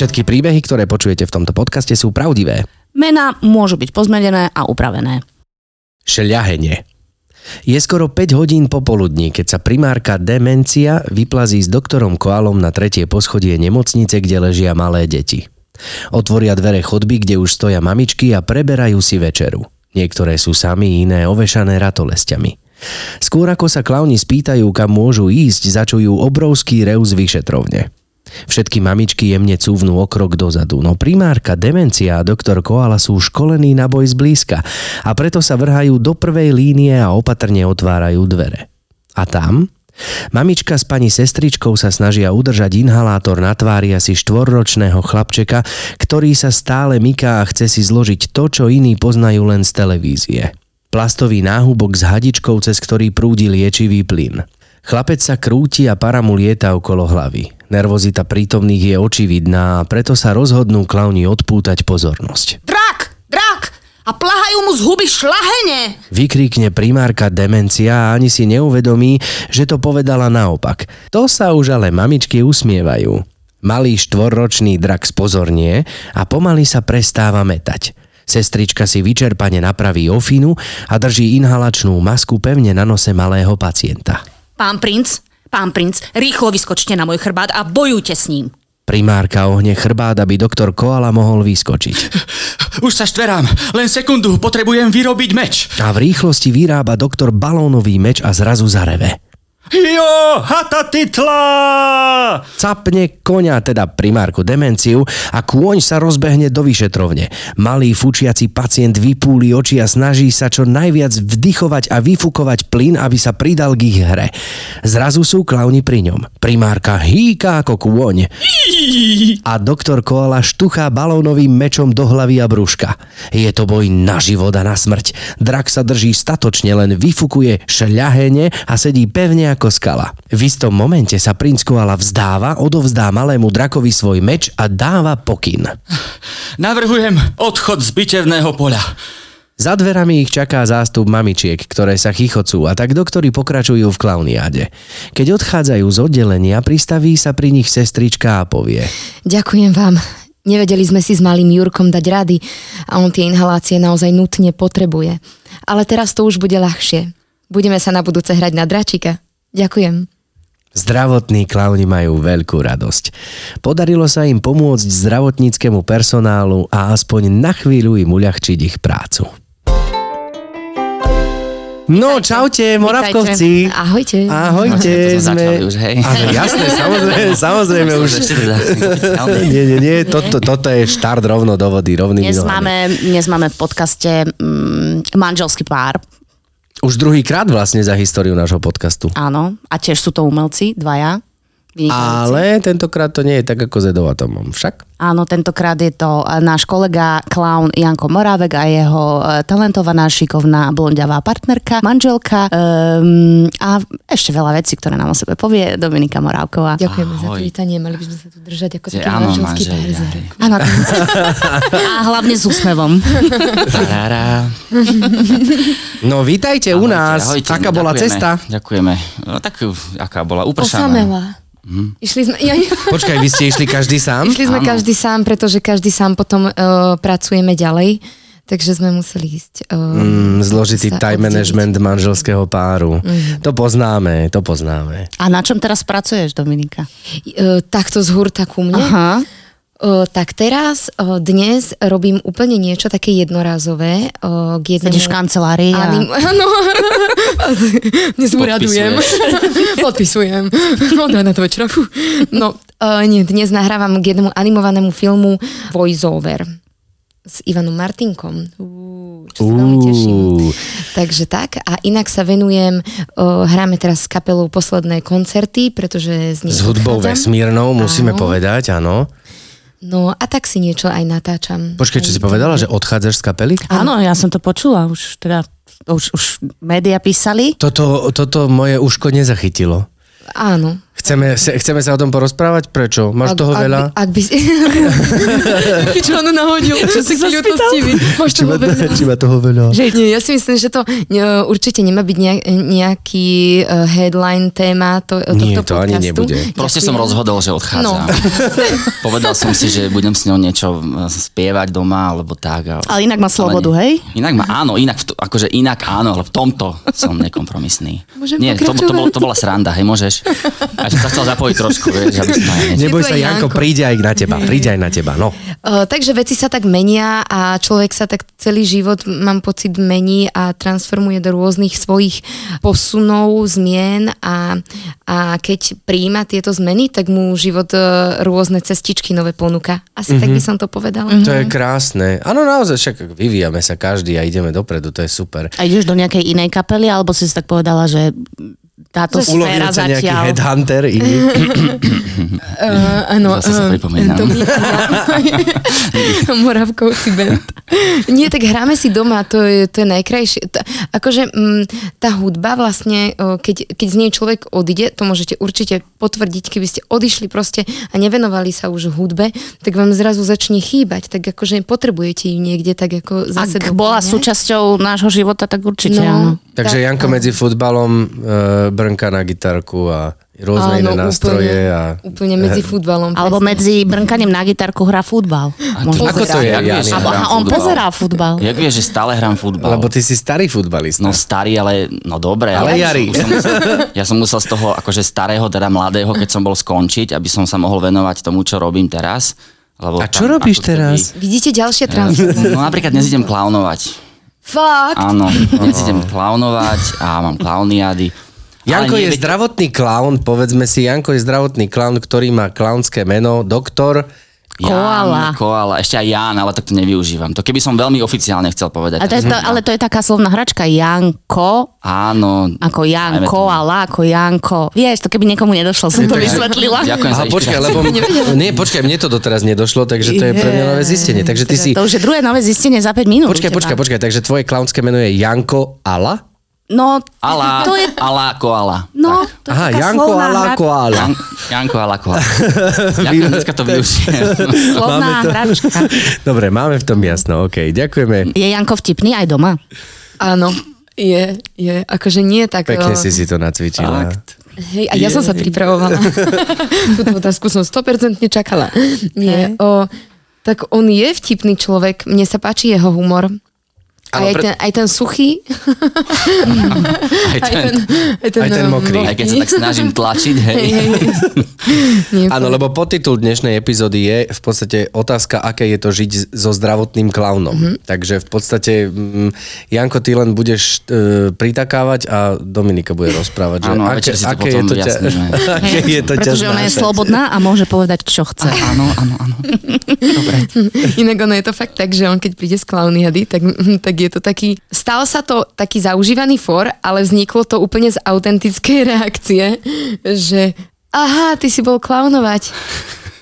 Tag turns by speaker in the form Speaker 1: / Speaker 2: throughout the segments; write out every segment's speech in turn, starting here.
Speaker 1: Všetky príbehy, ktoré počujete v tomto podcaste sú pravdivé.
Speaker 2: Mená môžu byť pozmenené a upravené.
Speaker 1: Šľahenie. Je skoro 5 hodín popoludní, keď sa primárka Demencia vyplazí s doktorom Koalom na tretie poschodie nemocnice, kde ležia malé deti. Otvoria dvere chodby, kde už stoja mamičky a preberajú si večeru. Niektoré sú sami, iné ovešané ratolestiami. Skôr ako sa klauni spýtajú, kam môžu ísť, začujú obrovský rev z vyšetrovne. Všetky mamičky jemne cúvnú o dozadu, no primárka, demencia a doktor Koala sú školení na boj zblízka a preto sa vrhajú do prvej línie a opatrne otvárajú dvere. A tam? Mamička s pani sestričkou sa snažia udržať inhalátor na tvári asi štvorročného chlapčeka, ktorý sa stále myká a chce si zložiť to, čo iní poznajú len z televízie. Plastový náhubok s hadičkou, cez ktorý prúdi liečivý plyn. Chlapec sa krúti a para mu lieta okolo hlavy. Nervozita prítomných je očividná a preto sa rozhodnú klauni odpútať pozornosť.
Speaker 2: Drak! Drak! A plahajú mu z huby šlahene!
Speaker 1: Vykríkne primárka demencia a ani si neuvedomí, že to povedala naopak. To sa už ale mamičky usmievajú. Malý štvorročný drak spozornie a pomaly sa prestáva metať. Sestrička si vyčerpane napraví ofinu a drží inhalačnú masku pevne na nose malého pacienta.
Speaker 2: Pán princ, pán princ, rýchlo vyskočte na môj chrbát a bojujte s ním.
Speaker 1: Primárka ohne chrbát, aby doktor Koala mohol vyskočiť.
Speaker 3: Už sa štverám, len sekundu, potrebujem vyrobiť meč.
Speaker 1: A v rýchlosti vyrába doktor balónový meč a zrazu zareve.
Speaker 3: Jo, hatatitla!
Speaker 1: Capne konia, teda primárku demenciu a kôň sa rozbehne do vyšetrovne. Malý fučiaci pacient vypúli oči a snaží sa čo najviac vdychovať a vyfukovať plyn, aby sa pridal k ich hre. Zrazu sú klauni pri ňom. Primárka hýka ako kôň. A doktor Koala štuchá balónovým mečom do hlavy a brúška. Je to boj na život a na smrť. Drak sa drží statočne, len vyfukuje šľahene a sedí pevne ako skala. V istom momente sa princ Koala vzdáva, odovzdá malému drakovi svoj meč a dáva pokyn.
Speaker 3: Navrhujem odchod z bitevného poľa.
Speaker 1: Za dverami ich čaká zástup mamičiek, ktoré sa chichocú a tak doktori pokračujú v klauniáde. Keď odchádzajú z oddelenia, pristaví sa pri nich sestrička a povie.
Speaker 4: Ďakujem vám. Nevedeli sme si s malým Jurkom dať rady a on tie inhalácie naozaj nutne potrebuje. Ale teraz to už bude ľahšie. Budeme sa na budúce hrať na dračika. Ďakujem.
Speaker 1: Zdravotní klauni majú veľkú radosť. Podarilo sa im pomôcť zdravotníckému personálu a aspoň na chvíľu im uľahčiť ich prácu. No, čaute, Moravkovci.
Speaker 4: Ahojte.
Speaker 1: Ahojte,
Speaker 3: To sme
Speaker 1: sme...
Speaker 3: začali už, hej.
Speaker 1: Áno, jasné, samozrejme, samozrejme už... Nie, nie, nie, toto, toto je štart rovno do vody, rovný
Speaker 2: Dnes máme, dnes máme v podcaste mm, manželský pár.
Speaker 1: Už druhýkrát vlastne za históriu nášho podcastu.
Speaker 2: Áno. A tiež sú to umelci, dvaja. Vynikajúci.
Speaker 1: Ale tentokrát to nie je tak ako s Edou a Tomom. Však?
Speaker 2: Áno, tentokrát je to e, náš kolega clown Janko Morávek a jeho e, talentovaná, šikovná, blondiavá partnerka, manželka um, a ešte veľa vecí, ktoré nám o sebe povie Dominika Morávková.
Speaker 4: Ďakujeme za to
Speaker 3: Ahoj.
Speaker 4: vítanie, mali by sme sa tu držať ako taký manželský pár za
Speaker 3: hej.
Speaker 4: ruku.
Speaker 2: Áno. A hlavne s úsmevom.
Speaker 1: No vítajte u
Speaker 3: Ahojte,
Speaker 1: nás.
Speaker 3: ahojte,
Speaker 1: Aká bola
Speaker 3: ďakujeme,
Speaker 1: cesta?
Speaker 3: Ďakujeme. No, tak aká bola upršaná.
Speaker 4: Osamela. Išli sme, ja,
Speaker 1: Počkaj, vy ste išli každý sám?
Speaker 4: išli sme
Speaker 3: Áno.
Speaker 4: každý sám, pretože každý sám potom uh, pracujeme ďalej. Takže sme museli ísť. Uh,
Speaker 1: Mm, zložitý time
Speaker 4: oddeliť.
Speaker 1: management manželského páru. To poznáme, to poznáme.
Speaker 2: A na čom teraz pracuješ, Dominika?
Speaker 4: Uh, takto z hurta ku mne.
Speaker 2: Aha.
Speaker 4: Tak teraz, dnes robím úplne niečo také jednorázové. K jednému...
Speaker 2: Sedíš v kancelárii a...
Speaker 4: Anim... Áno. Dnes uradujem. Podpisujem. No, na to večera. No, uh, nie, dnes nahrávam k jednému animovanému filmu Voiceover s Ivanom Martinkom. Uú, čo sa veľmi teším. Takže tak. A inak sa venujem, o, hráme teraz s kapelou posledné koncerty, pretože z nich
Speaker 1: s hudbou
Speaker 4: odchádzam.
Speaker 1: vesmírnou, musíme
Speaker 4: Áno.
Speaker 1: povedať, áno.
Speaker 4: No a tak si niečo aj natáčam.
Speaker 1: Počkaj, čo si povedala, že odchádzaš z kapely?
Speaker 2: Áno, ja som to počula, už teda, už, už média písali.
Speaker 1: Toto, toto moje uško nezachytilo.
Speaker 4: Áno.
Speaker 1: Chceme, se- chceme sa o tom porozprávať? Prečo? Máš toho
Speaker 4: ak,
Speaker 1: veľa?
Speaker 4: By, ak by si... Čo on nahodil? Čo si ľutostivý? Máš toho veľa.
Speaker 1: či má toho veľa?
Speaker 4: Že nie, ja si myslím, že to ne, určite nemá byť nejak, nejaký uh, headline téma to,
Speaker 1: Nie,
Speaker 4: tohto
Speaker 1: to ani nebude.
Speaker 3: Proste som rozhodol, že odchádzam.
Speaker 4: No.
Speaker 3: Povedal som si, že budem s ňou niečo e, spievať doma, alebo tak. A...
Speaker 2: Ale inak má slobodu,
Speaker 3: nie.
Speaker 2: hej?
Speaker 3: Inak má, áno, inak, v to, akože inak áno, ale v tomto som nekompromisný.
Speaker 4: Môžem
Speaker 3: Nie, to, to, bol, to bola sranda, hej, môžeš. Som sa chcel zapojiť trošku, vieš, aby som.
Speaker 1: Neboj sa, Janko, príde aj na teba, príde aj na teba, no.
Speaker 4: Uh, takže veci sa tak menia a človek sa tak celý život, mám pocit, mení a transformuje do rôznych svojich posunov, zmien a, a keď príjma tieto zmeny, tak mu život uh, rôzne cestičky nové ponúka. Asi mm-hmm. tak by som to povedala.
Speaker 1: To je krásne. Áno, naozaj, však vyvíjame sa každý a ideme dopredu, to je super.
Speaker 2: A ideš do nejakej inej kapely, alebo si si tak povedala, že táto
Speaker 1: Ulovil
Speaker 2: sféra
Speaker 1: sa nejaký
Speaker 2: zatiaľ...
Speaker 1: headhunter iný.
Speaker 4: Uh, áno,
Speaker 3: Zase sa pripomínam.
Speaker 4: Moravkovci band. Nie, tak hráme si doma, to je, to je najkrajšie. T- akože m, tá hudba vlastne, keď, keď z nej človek odíde, to môžete určite potvrdiť, keby ste odišli proste a nevenovali sa už hudbe, tak vám zrazu začne chýbať, tak akože potrebujete ju niekde tak ako zase
Speaker 2: Ak bola
Speaker 4: doplňať.
Speaker 2: súčasťou nášho života, tak určite
Speaker 4: No.
Speaker 2: áno.
Speaker 1: Takže
Speaker 4: Tak,
Speaker 1: Janko
Speaker 4: áno.
Speaker 1: medzi futbalom e, brnka na gitarku a rôzne iné nástroje.
Speaker 4: Úplne,
Speaker 1: A...
Speaker 4: úplne medzi futbalom.
Speaker 2: Alebo
Speaker 4: presne.
Speaker 2: medzi brnkaním na gitarku hrá futbal.
Speaker 1: Ako to je,
Speaker 2: Alebo
Speaker 3: hrám
Speaker 2: aha, on
Speaker 3: futbal?
Speaker 2: pozerá futbal.
Speaker 3: Jak vieš, že stále hrám futbal?
Speaker 1: Lebo ty si starý futbalista.
Speaker 3: No starý, ale no dobre.
Speaker 1: Ale
Speaker 3: už-
Speaker 1: Jari.
Speaker 3: Som musel, ja som musel z toho akože starého, teda mladého, keď som bol skončiť, aby som sa mohol venovať tomu, čo robím teraz. Lebo
Speaker 1: A čo
Speaker 3: tam
Speaker 1: robíš teraz?
Speaker 4: Vidíte ďalšie transformácie.
Speaker 3: No napríklad dnes idem klaunovať.
Speaker 4: Fakt?
Speaker 3: Áno, dnes idem klaunovať a mám klauniády.
Speaker 1: Janko je
Speaker 3: nie, veď-
Speaker 1: zdravotný klaun, povedzme si, Janko je zdravotný klaun, ktorý má klaunské meno, doktor.
Speaker 2: Koala.
Speaker 3: Ján, koala, ešte aj Ján, ale tak to nevyužívam. To keby som veľmi oficiálne chcel povedať.
Speaker 2: A to je to, ale to je taká slovná hračka Janko,
Speaker 3: Áno.
Speaker 2: ako
Speaker 3: tomu.
Speaker 2: ale ako Janko. Vieš, to keby niekomu nedošlo, som to vysvetlila.
Speaker 3: Ďakujem za
Speaker 1: počkaj, lebo... Nie, počkaj, mne to doteraz nedošlo, takže to je pre mňa nové zistenie. Takže ty si...
Speaker 2: To už je druhé nové zistenie za 5 minút.
Speaker 1: Počkaj, počkaj, počkaj, takže tvoje klaunské meno je Janko Ala?
Speaker 2: No,
Speaker 3: Ala,
Speaker 2: to je,
Speaker 3: ala, koala.
Speaker 2: no,
Speaker 3: Tak.
Speaker 2: to je
Speaker 1: Aha,
Speaker 2: taká
Speaker 1: Janko
Speaker 2: slovná
Speaker 1: Ala
Speaker 2: hra-
Speaker 1: Koala.
Speaker 3: Jan, Janko ala, koala. Ďakujem, dneska to využijem.
Speaker 2: Slovná
Speaker 1: Máme to.
Speaker 2: hračka.
Speaker 1: Dobre, máme v tom jasno, OK, ďakujeme.
Speaker 2: Je Janko vtipný aj doma?
Speaker 4: Áno, je, je, akože nie tak...
Speaker 1: Pekne si si to nacvičila.
Speaker 3: Fakt.
Speaker 4: Hej, a ja som sa pripravovala. Túto otázku som 100% čakala. Nie, o, tak on je vtipný človek, mne sa páči jeho humor.
Speaker 1: Ale
Speaker 4: aj,
Speaker 1: pre-
Speaker 4: ten, aj ten suchý,
Speaker 3: Aj
Speaker 4: aj
Speaker 3: ten,
Speaker 4: ten, aj ten,
Speaker 1: Aj ten mokrý.
Speaker 3: aj keď sa tak snažím tlačiť, hej.
Speaker 1: Áno, lebo podtitul dnešnej epizódy je v podstate otázka, aké je to žiť s- so zdravotným klaunom.
Speaker 4: Mhm.
Speaker 1: Mm-hmm. Takže v podstate, mm, Janko, ty len budeš e, pritakávať a Dominika bude rozprávať, že
Speaker 3: Áno, a
Speaker 1: aké,
Speaker 3: večer si to
Speaker 1: aké
Speaker 3: potom
Speaker 1: je to ťa,
Speaker 3: vyjasníme.
Speaker 1: aké je to
Speaker 2: Pretože ona je slobodná a môže povedať, čo chce.
Speaker 3: Áno, áno, áno. Dobre.
Speaker 4: Inak ono je to fakt tak, že on keď príde z klauniady, tak, tak je to taký, stal sa to taký zaužívaný for, ale vzniklo to úplne z autentickej reakcie, že aha, ty si bol klaunovať.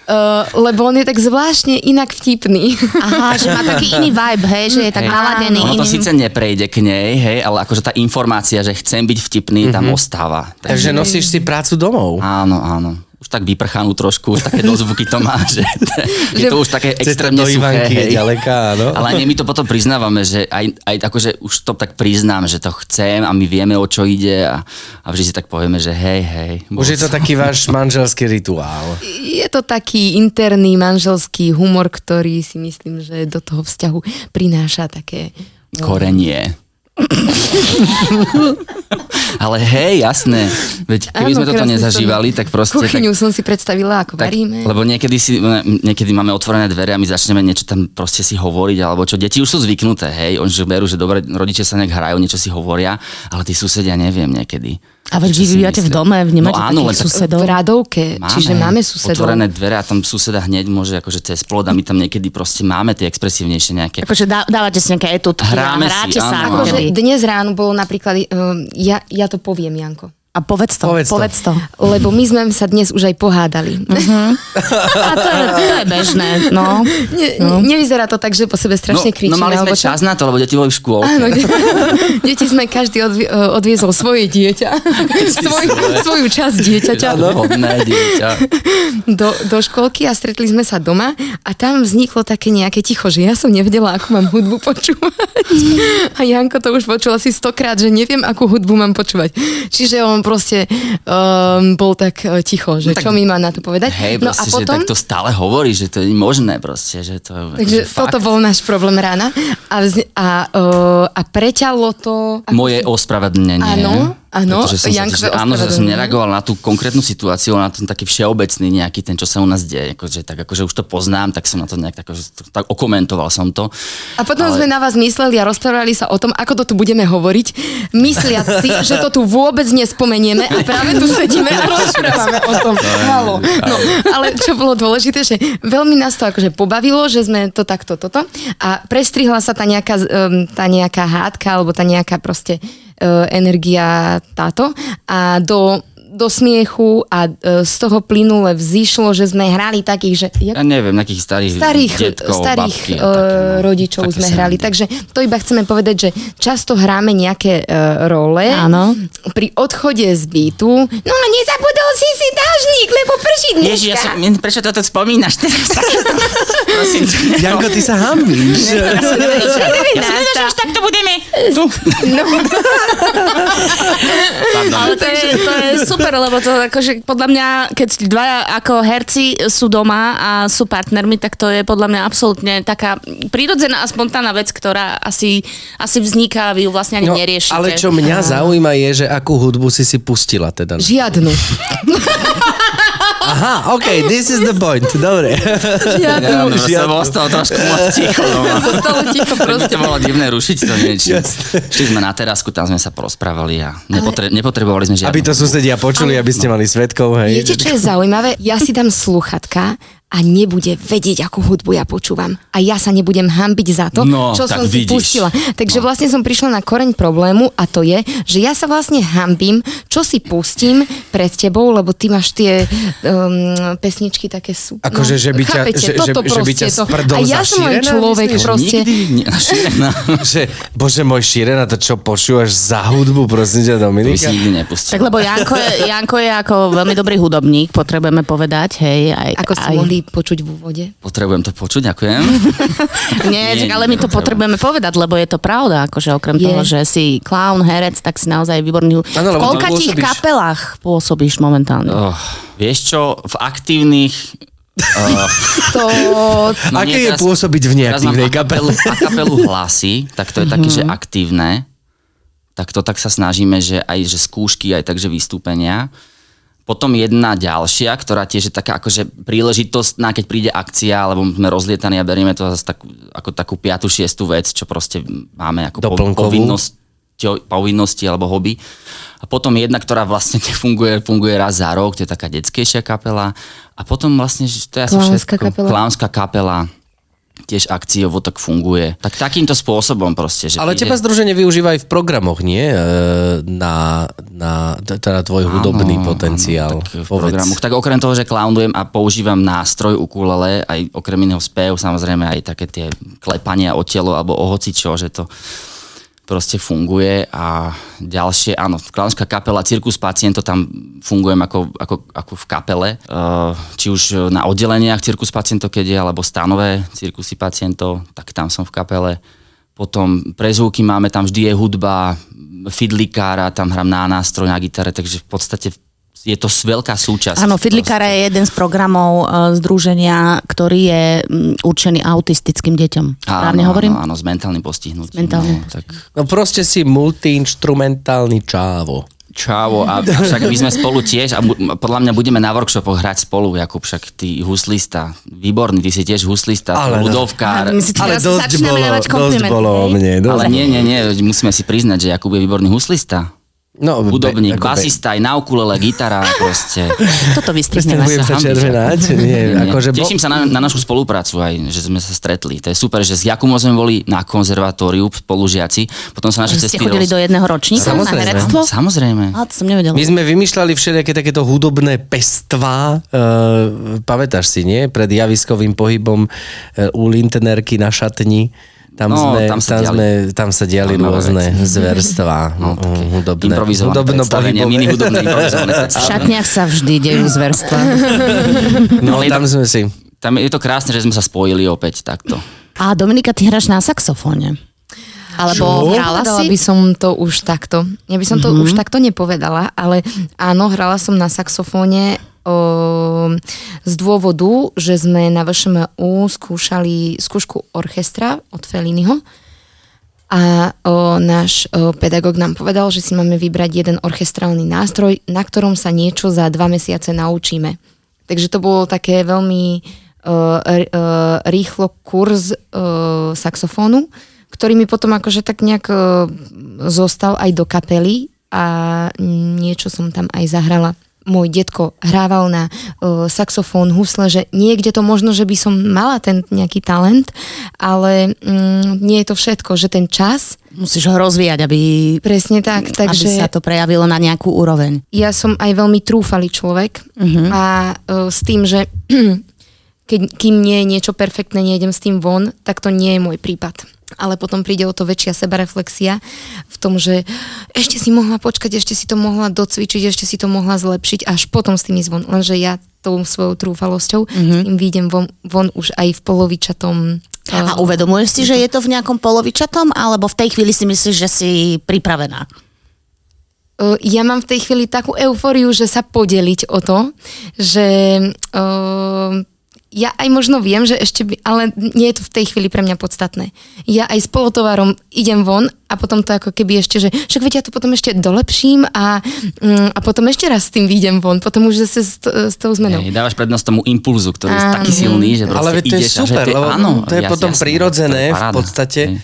Speaker 4: Uh, lebo on je tak zvláštne inak vtipný.
Speaker 2: Aha, že má taký iný vibe, hej, že je tak
Speaker 3: Hej.
Speaker 2: naladený
Speaker 3: Ono to
Speaker 2: iným.
Speaker 3: síce neprejde k nej, hej, ale akože tá informácia, že chcem byť vtipný, tam ostáva.
Speaker 1: Takže nosíš si prácu domov.
Speaker 3: Áno, áno. Už tak vyprchanú trošku, už také dozvuky to má, že je to už také extrémne
Speaker 1: do
Speaker 3: suché. Hej.
Speaker 1: ďaleká, áno.
Speaker 3: Ale nie, my to potom priznávame, že aj, aj akože už to tak priznám, že to chcem a my vieme, o čo ide a, a vždy si tak povieme, že hej, hej.
Speaker 1: Už je to taký váš manželský rituál.
Speaker 4: Je to taký interný manželský humor, ktorý si myslím, že do toho vzťahu prináša také...
Speaker 3: korenie. Ale hej, jasné. Veď keby
Speaker 4: Áno,
Speaker 3: sme toto nezažívali, tak proste...
Speaker 4: Kuchyňu
Speaker 3: tak,
Speaker 4: som si predstavila, ako
Speaker 3: tak,
Speaker 4: varíme.
Speaker 3: lebo niekedy, si, niekedy máme otvorené dvere a my začneme niečo tam proste si hovoriť, alebo čo. Deti už sú zvyknuté, hej, oni že berú, že dobre, rodičia sa nejak hrajú, niečo si hovoria, ale tí susedia neviem niekedy.
Speaker 2: A veď vy
Speaker 3: si
Speaker 2: bývate v dome, vnemáte
Speaker 3: No áno,
Speaker 2: takých
Speaker 3: tak-
Speaker 2: susedov.
Speaker 4: v radovke, čiže máme susedov.
Speaker 3: Otvorené dvere a tam suseda hneď môže akože cez plod a my tam niekedy proste máme tie expresívnejšie nejaké.
Speaker 2: Akože dá, dávate si nejaké etutky
Speaker 3: Hráme
Speaker 2: a
Speaker 3: si,
Speaker 2: hráte sa
Speaker 3: áno.
Speaker 4: Akože dnes ráno bolo napríklad, um, ja, ja to poviem, Janko.
Speaker 2: A povedz to,
Speaker 1: Povedz
Speaker 2: povedz,
Speaker 1: to.
Speaker 2: to.
Speaker 4: Lebo my sme sa dnes už aj pohádali.
Speaker 2: A to je, to je bežné, no.
Speaker 4: Ne, no. Nevyzerá to tak, že po sebe strašne kričíme.
Speaker 3: no mali sme
Speaker 4: čo?
Speaker 3: čas na to, lebo deti boli v škôlke.
Speaker 4: Áno, Deti sme každý odvi- e, odviezol svoje dieťa. Svoj, svoju časť dieťaťa
Speaker 3: Hodné dieťa.
Speaker 4: do, do školky a stretli sme sa doma a tam vzniklo také nejaké ticho, že ja som nevedela, akú mám hudbu počúvať. A Janko to už počul asi stokrát, že neviem, akú hudbu mám počúvať. Čiže on proste um, bol tak e, ticho, že
Speaker 3: No tak-
Speaker 4: čo mi má na to povedať.
Speaker 3: Hej,
Speaker 4: no a
Speaker 3: proste,
Speaker 4: potom...
Speaker 3: že tak to stále hovorí, že to je možné proste, že to
Speaker 4: Takže
Speaker 3: že
Speaker 4: toto
Speaker 3: fakt.
Speaker 4: bol náš problém rána a, vz, a, uh, a preťalo to...
Speaker 3: Moje ospravedlnenie.
Speaker 4: Áno, áno,
Speaker 3: že, áno, že som nereagoval na tú konkrétnu situáciu, na ten taký všeobecný nejaký ten, čo sa u nás deje. Akože, tak akože už to poznám, tak som na to nejak tak, akože, tak okomentoval som to.
Speaker 4: A potom
Speaker 3: Ale-
Speaker 4: sme na vás mysleli a rozprávali sa o tom, ako to tu budeme hovoriť, mysliac si, že to tu vôbec nespomenieme a práve tu sedíme a rozprávame o tom. Halo. No, ale čo bolo dôležité, že veľmi nás to akože pobavilo, že sme to takto, toto a prestrihla sa tá nejaká, tá nejaká hádka alebo tá nejaká proste energia táto a do do smiechu a e, z toho plynule vzýšlo, že sme hrali takých, že... Jak
Speaker 3: Ja neviem, nejakých starých,
Speaker 4: starých,
Speaker 3: detkov,
Speaker 4: starých
Speaker 3: babky
Speaker 4: uh,
Speaker 3: také, no.
Speaker 4: rodičov
Speaker 3: Také
Speaker 4: sme hrali. Takže to iba chceme povedať, že často hráme nejaké uh, role.
Speaker 2: Áno.
Speaker 4: Pri odchode z bytu. No a nezabudol si dážnik, lebo prší dneska.
Speaker 3: Ježiš, ja som, prečo toto spomínaš teraz? Prosím.
Speaker 1: Janko, ty sa hambíš.
Speaker 3: Ja som nevedel, že až takto budeme. Tu.
Speaker 4: No,
Speaker 2: Ale to je, to je super, lebo to akože podľa mňa, keď dvaja ako herci sú doma a sú partnermi, tak to je podľa mňa absolútne taká prírodzená a spontánna vec, ktorá asi, asi vzniká a vy ju vlastne ani
Speaker 1: No,
Speaker 2: neriešite.
Speaker 1: ale čo mňa zaujíma je, že akú hudbu si si pustila teda.
Speaker 4: žiadnu.
Speaker 1: Aha, OK, this is the point. Dobre.
Speaker 3: Ja,
Speaker 4: Žiadnu.
Speaker 3: no, som ostal trošku moc ticho. No.
Speaker 4: Zostalo ticho proste.
Speaker 3: to bolo divné rušiť to niečo. Šli sme na terasku, tam sme sa porozprávali a nepotre- nepotrebovali sme žiadnu.
Speaker 1: Aby to susedia počuli, aby ste mali svetkov, hej.
Speaker 4: Viete, čo je zaujímavé? Ja si dám sluchatka a nebude vedieť, akú hudbu ja počúvam. A ja sa nebudem hambiť za to,
Speaker 3: No,
Speaker 4: čo som si
Speaker 3: vidíš.
Speaker 4: pustila. Takže vlastne som prišla na koreň problému a to je, že ja sa vlastne hambím, čo si pustím pred tebou, lebo ty máš tie um, pesničky také sú.
Speaker 1: Akože, že by ťa-
Speaker 4: chápete,
Speaker 1: že-
Speaker 4: toto
Speaker 1: že- že by ťa
Speaker 4: to.
Speaker 1: sprdol
Speaker 4: A ja
Speaker 1: za
Speaker 4: som len človek
Speaker 1: myslíš?
Speaker 4: proste.
Speaker 3: Nikdy, nie.
Speaker 1: Že, bože môj šírena, to čo počúvaš za hudbu, prosím ťa,
Speaker 3: To by
Speaker 1: Dominika?
Speaker 3: si nikdy nepustil.
Speaker 2: Tak lebo Janko je, Janko je ako veľmi dobrý hudobník, potrebujeme povedať, hej. Aj,
Speaker 4: Ako
Speaker 2: aj,
Speaker 4: mohli počuť v úvode.
Speaker 3: Potrebujem to počuť, ďakujem.
Speaker 2: Nie,
Speaker 3: Nie,
Speaker 2: ale my to potrebujeme povedať, lebo je to pravda, akože okrem
Speaker 4: Je.
Speaker 2: toho, že si clown, herec, tak si naozaj výborný.
Speaker 1: Áno,
Speaker 2: v koľkatých kapelách pôsobíš momentálne?
Speaker 3: Oh, vieš čo, v aktívnych... Uh,
Speaker 4: To,
Speaker 3: no
Speaker 1: Aké
Speaker 3: nie,
Speaker 1: je
Speaker 3: teraz-
Speaker 1: pôsobiť v neaktívnej kapele?
Speaker 3: akapelu hlasy, tak to je také, že aktívne. Tak to tak sa snažíme, že aj že skúšky, aj takže vystúpenia. Potom jedna ďalšia, ktorá tiež je taká akože príležitosť, na keď príde akcia, alebo sme rozlietaní a berieme to zase takú, ako takú piatu, šiestu vec, čo proste máme ako
Speaker 1: Doplnkovú.
Speaker 3: povinnosť, povinnosti alebo hobby. A potom jedna, ktorá vlastne funguje, funguje raz za rok, to je taká detskejšia kapela. A potom vlastne, to je asi všetko.
Speaker 4: kapela.
Speaker 3: Klaunská kapela tiež akciovo tak funguje. Tak takýmto spôsobom proste. Že
Speaker 1: Ale
Speaker 3: príde-
Speaker 1: teba združenie využíva aj v programoch, nie? E, Na, na teda tvoj hudobný
Speaker 3: Áno,
Speaker 1: potenciál.
Speaker 3: Áno, tak v
Speaker 1: Povedz.
Speaker 3: programoch. Tak okrem toho, že clownujem a používam nástroj ukulele, aj okrem iného spev, samozrejme aj také tie klepania o telo alebo o hocičo, že to proste funguje a ďalšie, áno, klaunská kapela, cirkus paciento, tam fungujem ako, ako, ako v kapele, uh, či už na oddeleniach cirkus paciento, keď je, alebo stanové cirkusy pacientov, tak tam som v kapele. Potom pre zvuky máme, tam vždy je hudba, fidlikára, tam hrám na nástroj, na gitare, takže v podstate je to s- veľká súčasť.
Speaker 2: Áno, Fidlikára je jeden z programov e, združenia, ktorý je mm, určený autistickým deťom. Správne
Speaker 3: áno,
Speaker 2: hovorím?
Speaker 3: Áno, áno, s mentálnym postihnutím.
Speaker 2: mentálnym
Speaker 3: no, tak
Speaker 1: No proste si multiinstrumentálny čávo.
Speaker 3: čavo. A, však my sme spolu tiež a podľa mňa budeme na workshopoch hrať spolu, Jakub, však ty huslista, výborný, ty si tiež huslista,
Speaker 1: Ale no.
Speaker 3: ľudovkár.
Speaker 2: My si
Speaker 1: Ale dosť bolo, dosť bolo o mne. Dosť
Speaker 3: Ale nie, nie, nie, musíme si priznať, že Jakub je výborný huslista.
Speaker 1: No,
Speaker 3: Hudobník,
Speaker 1: be-
Speaker 3: basista, aj na ukulele, gitara, proste.
Speaker 2: Toto vystrihneme.
Speaker 1: budem sa červenať. Nie,
Speaker 3: Nie,
Speaker 1: akože bo...
Speaker 3: Teším sa na, na našu spoluprácu aj, že sme sa stretli. To je super, že s Jakubom sme boli na konzervatóriu spolužiaci, potom sa naše
Speaker 2: Že ste
Speaker 3: cesty
Speaker 2: chodili
Speaker 3: roz-
Speaker 2: do jedného ročníka na
Speaker 1: Samozrejme.
Speaker 2: herectvo?
Speaker 3: Samozrejme.
Speaker 2: A to som nevedela.
Speaker 1: My sme vymýšľali všelijaké takéto hudobné pestvá. Uh, pamätáš si, nie? Pred javiskovým pohybom uh, u Lintenerky na šatni. Tam,
Speaker 3: No,
Speaker 1: sme,
Speaker 3: tam sa
Speaker 1: tam,
Speaker 3: diali
Speaker 1: sme, tam sa diali
Speaker 3: zaujímavé
Speaker 1: rôzne
Speaker 3: veci.
Speaker 1: zverstvá.
Speaker 3: No, také
Speaker 1: hudobné.
Speaker 3: improvizované
Speaker 1: hudobno
Speaker 3: predstavenia, mini hudobné improvizované
Speaker 2: V šatniach sa vždy dejú zverstva.
Speaker 1: No,
Speaker 3: Ale je
Speaker 1: tam sme si...
Speaker 3: Tam je to krásne, že sme sa spojili opäť takto.
Speaker 2: A Dominika, ty hráš na saxofóne. Alebo hrala
Speaker 4: Povedala
Speaker 2: si?
Speaker 4: by som to už takto. Ja by som to už takto nepovedala, ale áno, hrala som na saxofóne z dôvodu, že sme na VŠMU skúšali skúšku orchestra od Feliniho a o, náš o, pedagóg nám povedal, že si máme vybrať jeden orchestrálny nástroj, na ktorom sa niečo za dva mesiace naučíme. Takže to bolo také veľmi uh, r- uh, rýchlo kurz uh, saxofónu, ktorý mi potom akože tak nejak uh, zostal aj do kapely a niečo som tam aj zahrala. Môj detko hrával na uh, saxofón, husle, že niekde to možno, že by som mala ten nejaký talent, ale um, nie je to všetko, že ten čas,
Speaker 2: Musíš ho rozvíjať, aby,
Speaker 4: presne tak,
Speaker 2: takže... aby sa to prejavilo na nejakú úroveň.
Speaker 4: ja som aj veľmi trúfalý človek uh-huh. a uh, s tým, že keď, kým nie je niečo perfektné, nejdem s tým von, tak to nie je môj prípad. Ale potom príde o to väčšia sebareflexia v tom, že ešte si mohla počkať, ešte si to mohla docvičiť, ešte si to mohla zlepšiť, až potom s tým ísť von. Lenže ja tou svojou trúfalosťou uh-huh. s tým výjdem von, von už aj v polovičatom
Speaker 2: A uvedomuješ si, že je to v nejakom polovičatom, alebo v tej chvíli si myslíš, že si pripravená?
Speaker 4: Uh, ja mám v tej chvíli takú eufóriu, že sa podeliť o to, že uh, ja aj možno viem, že ešte by, ale nie je to v tej chvíli pre mňa podstatné. Ja aj s polotovarom idem von a potom to ako keby ešte, že však veď ja to potom ešte dolepším a, um, a potom ešte raz s tým výjdem von, potom už zase s, s tou zmenou.
Speaker 3: Hej, dávaš prednosť tomu impulzu, ktorý je taký silný, že proste
Speaker 1: Ale to je
Speaker 3: ideš a že
Speaker 1: super,
Speaker 3: to je,
Speaker 1: lebo
Speaker 3: áno,
Speaker 1: to je
Speaker 3: jas-
Speaker 1: potom
Speaker 3: to je
Speaker 1: v podstate
Speaker 3: Hej.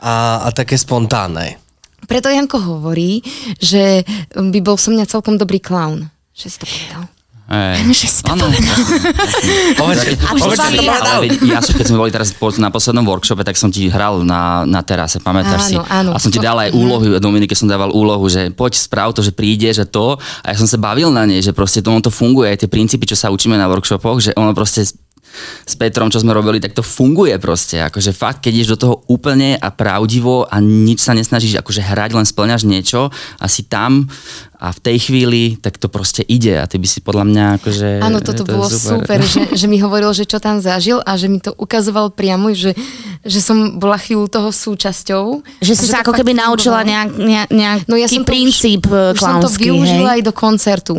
Speaker 1: a, a také spontánne.
Speaker 4: Preto Janko hovorí, že by bol som mňa celkom dobrý klaun. Že si to povedal.
Speaker 2: Že si to
Speaker 1: povedal.
Speaker 3: Ja, keď sme boli teraz na poslednom workshope, tak som ti hral na, na terase, pamätáš si?
Speaker 4: Áno.
Speaker 3: A som ti dal aj úlohu, Dominike som dával úlohu, že poď správ to, že príde, že to. A ja som sa bavil na nej, že proste to, to funguje, aj tie princípy, čo sa učíme na workshopoch, že ono proste s- Petrom, čo sme robili, tak to funguje proste. Akože fakt, keď ideš do toho úplne a pravdivo a nič sa nesnažíš akože hrať, len splňaš niečo a si tam a v tej chvíli, tak to proste ide a ty by si podľa mňa akože...
Speaker 4: Áno, toto
Speaker 3: to
Speaker 4: bolo super, že, že mi hovoril, že čo tam zažil a že mi to ukazoval priamo, že, že som bola chvíľu toho súčasťou.
Speaker 2: Že si sa ako keby naučila
Speaker 4: fungovalo.
Speaker 2: nejak, nejak, nejaký
Speaker 4: No ja som to
Speaker 2: princíp
Speaker 4: už, už som to využila
Speaker 2: hej?
Speaker 4: aj do koncertu.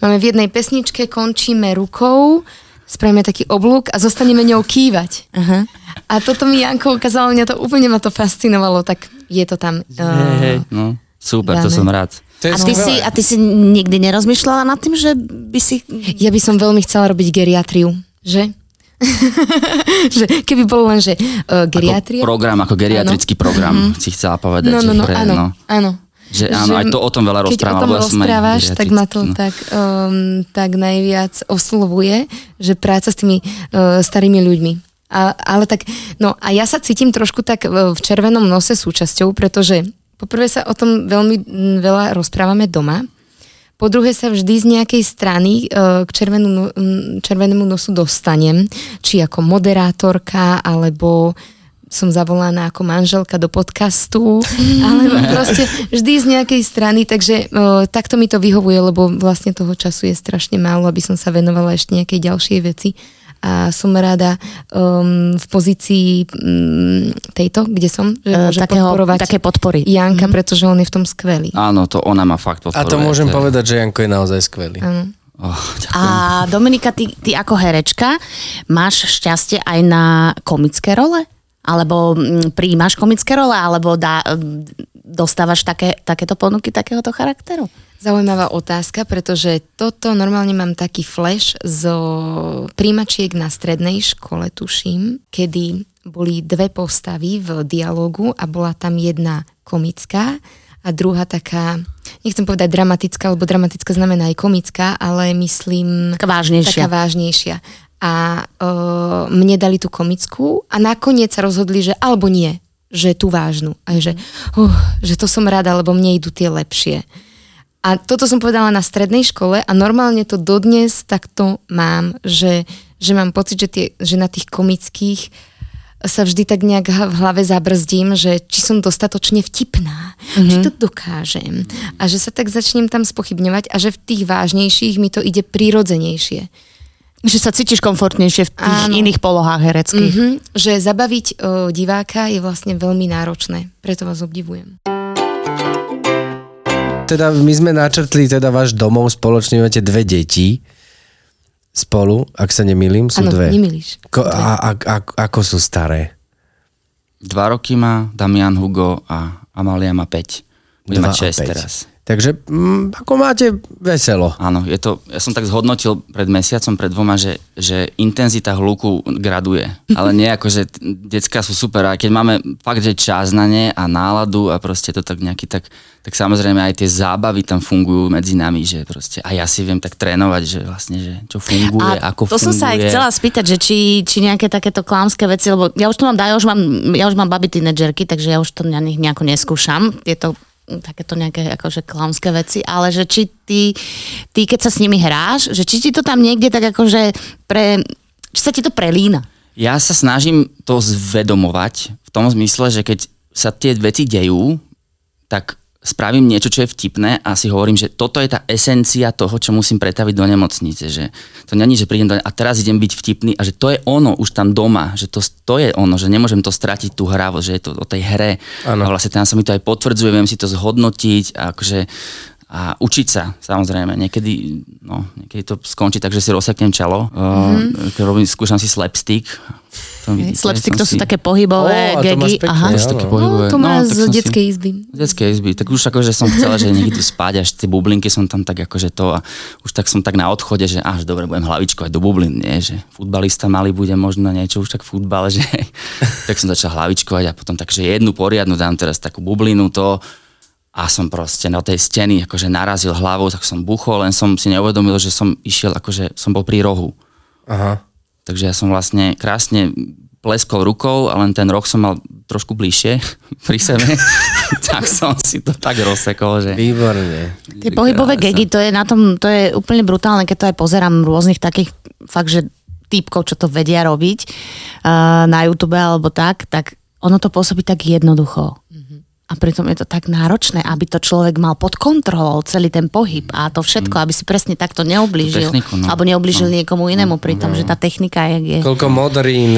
Speaker 4: Máme v jednej pesničke, končíme rukou, spravíme taký oblúk a zostaneme ňou kývať.
Speaker 2: Aha.
Speaker 4: A toto mi Janko ukázalo, mňa to úplne ma to fascinovalo, tak je to tam. Uh,
Speaker 3: Hej, no, super, to
Speaker 4: Dáme.
Speaker 3: som rád.
Speaker 1: To
Speaker 2: A ty, si, a ty si nikdy nerozmýšľala nad tým, že by si...
Speaker 4: Ja by som veľmi chcela robiť geriatriu, že? že keby bolo len, že uh, geriatria.
Speaker 3: Ako program, ako geriatrický program, si chcela povedať.
Speaker 4: no, no, no,
Speaker 3: pre-
Speaker 4: áno, áno.
Speaker 3: Že áno, aj to o tom veľa
Speaker 4: Keď
Speaker 3: rozprávam,
Speaker 4: o tom
Speaker 3: ja
Speaker 4: rozprávaš, tak ma to
Speaker 3: no.
Speaker 4: tak, um, tak najviac oslovuje, že práca s tými uh, starými ľuďmi. A, ale tak, no a ja sa cítim trošku tak uh, v červenom nose súčasťou, pretože poprvé sa o tom veľmi mm, veľa rozprávame doma, po druhé sa vždy z nejakej strany uh, k červenú, no- mm, červenému nosu dostanem, či ako moderátorka, alebo som zavolaná ako manželka do podcastu, ale proste vždy z nejakej strany, takže uh, takto mi to vyhovuje, lebo vlastne toho času je strašne málo, aby som sa venovala ešte nejakej ďalšej veci a som rada um, v pozícii um, tejto, kde som, že môžem
Speaker 2: takého,
Speaker 4: podporovať
Speaker 2: také podpory.
Speaker 4: Janka, pretože on je v tom skvelý.
Speaker 3: Áno, to ona má fakt
Speaker 1: A
Speaker 3: podporuje.
Speaker 1: to môžem povedať, že Janko je naozaj skvelý.
Speaker 4: Áno.
Speaker 3: Oh, ďakujem.
Speaker 2: A Dominika, ty, ty ako herečka máš šťastie aj na komické role? Alebo mm, príjmaš komické role? Alebo dá, mm, dostávaš také, takéto ponuky takéhoto charakteru?
Speaker 4: Zaujímavá otázka, pretože toto normálne mám taký flash zo príjmačiek na strednej škole, tuším, kedy boli dve postavy v dialogu a bola tam jedna komická a druhá taká, nechcem povedať dramatická, lebo dramatická znamená aj komická, ale myslím...
Speaker 2: Taká vážnejšia.
Speaker 4: Taká vážnejšia. A uh, mne dali tú komickú a nakoniec sa rozhodli, že alebo nie, že tú vážnu. A že, uh, že to som rada, lebo mne idú tie lepšie. A toto som povedala na strednej škole a normálne to dodnes takto mám, že, že mám pocit, že, tie, že na tých komických sa vždy tak nejak v hlave zabrzdím, že či som dostatočne vtipná, mm-hmm. či to dokážem a že sa tak začnem tam spochybňovať a že v tých vážnejších mi to ide prirodzenejšie.
Speaker 2: Že sa cítiš komfortnejšie v tých
Speaker 4: Áno.
Speaker 2: iných polohách hereckých.
Speaker 4: Mm-hmm. Že zabaviť o, diváka je vlastne veľmi náročné, preto vás obdivujem.
Speaker 1: Teda my sme načrtli teda váš domov, spoločne máte dve deti spolu, ak sa nemýlim, sú
Speaker 4: Áno,
Speaker 1: dve.
Speaker 4: nemýliš.
Speaker 1: Ko, a, a, a, ako sú staré?
Speaker 3: Dva roky má Damian Hugo a Amalia má 5. Bude mať
Speaker 1: a
Speaker 3: 6
Speaker 1: päť.
Speaker 3: teraz.
Speaker 1: Takže mm, ako máte veselo.
Speaker 3: Áno, je to, ja som tak zhodnotil pred mesiacom, pred dvoma, že, že intenzita hluku graduje. Ale nie ako, že decka sú super a keď máme fakt, že čas na ne a náladu a proste to tak nejaký tak, tak samozrejme aj tie zábavy tam fungujú medzi nami, že proste a ja si viem tak trénovať, že vlastne, že čo funguje,
Speaker 2: A
Speaker 3: ako
Speaker 2: to
Speaker 3: funguje.
Speaker 2: som sa aj chcela spýtať, že či, či nejaké takéto klámske veci, lebo ja už to mám, ja už mám, ja už mám baby tínedžerky, takže ja už to na nich nejako neskúšam. Je to mm, takéto nejaké akože klámske veci, ale že či ty, ty, keď sa s nimi hráš, že či ti to tam niekde tak akože pre, či sa ti to prelína.
Speaker 3: Ja sa snažím to zvedomovať v tom zmysle, že keď sa tie veci dejú, tak spravím niečo, čo je vtipné a si hovorím, že toto je tá esencia toho, čo musím pretaviť do nemocnice. Že to není, že prídem do, a teraz idem byť vtipný a že to je ono už tam doma, že to, to je ono, že nemôžem to stratiť tú hravosť, že je to o tej hre.
Speaker 1: Áno.
Speaker 3: A vlastne tam sa mi to aj potvrdzuje, viem si to zhodnotiť a akože a učiť sa, samozrejme. Niekedy, no, niekedy to skončí tak, že si rozseknem čelo. Mm-hmm. Uh, robím, skúšam si slapstick. Vidíte,
Speaker 2: Slapstick to sú
Speaker 3: si-
Speaker 2: také pohybové
Speaker 1: máš
Speaker 2: gegy.
Speaker 1: pekné,
Speaker 2: Aha.
Speaker 3: To sú také pohybové.
Speaker 4: No, to má
Speaker 3: tak
Speaker 4: z
Speaker 3: si-
Speaker 4: detskej izby.
Speaker 3: z detskej izby. Tak už akože som chcela, že niekde tu spať, až tie bublinky som tam tak akože to a už tak som tak na odchode, že až dobre, budem hlavičkovať do bublin, nie, že futbalista malý bude možno niečo už tak v futbale, že tak som začal hlavičkovať a potom takže jednu poriadnu dám teraz takú bublinu to a som proste na tej steny akože narazil hlavou, tak som buchol, len som si neuvedomil, že som išiel, akože som bol pri rohu.
Speaker 1: Aha.
Speaker 3: Takže ja som vlastne krásne pleskol rukou a len ten roh som mal trošku bližšie pri sebe, tak som si to tak rozsekol, že...
Speaker 1: Výborne.
Speaker 2: Tie pohybové gegy, to je na tom, to je úplne brutálne, keď to aj pozerám rôznych takých fakt, že týpkov, čo to vedia robiť uh, na YouTube alebo tak, tak ono to pôsobí tak jednoducho. A pritom je to tak náročné, aby to človek mal pod kontrolou celý ten pohyb a to všetko, aby si presne takto neoblížil.
Speaker 3: techniku, no.
Speaker 2: Alebo neoblížil niekomu inému, pritom, že tá technika je, je,
Speaker 1: Koľko modrín.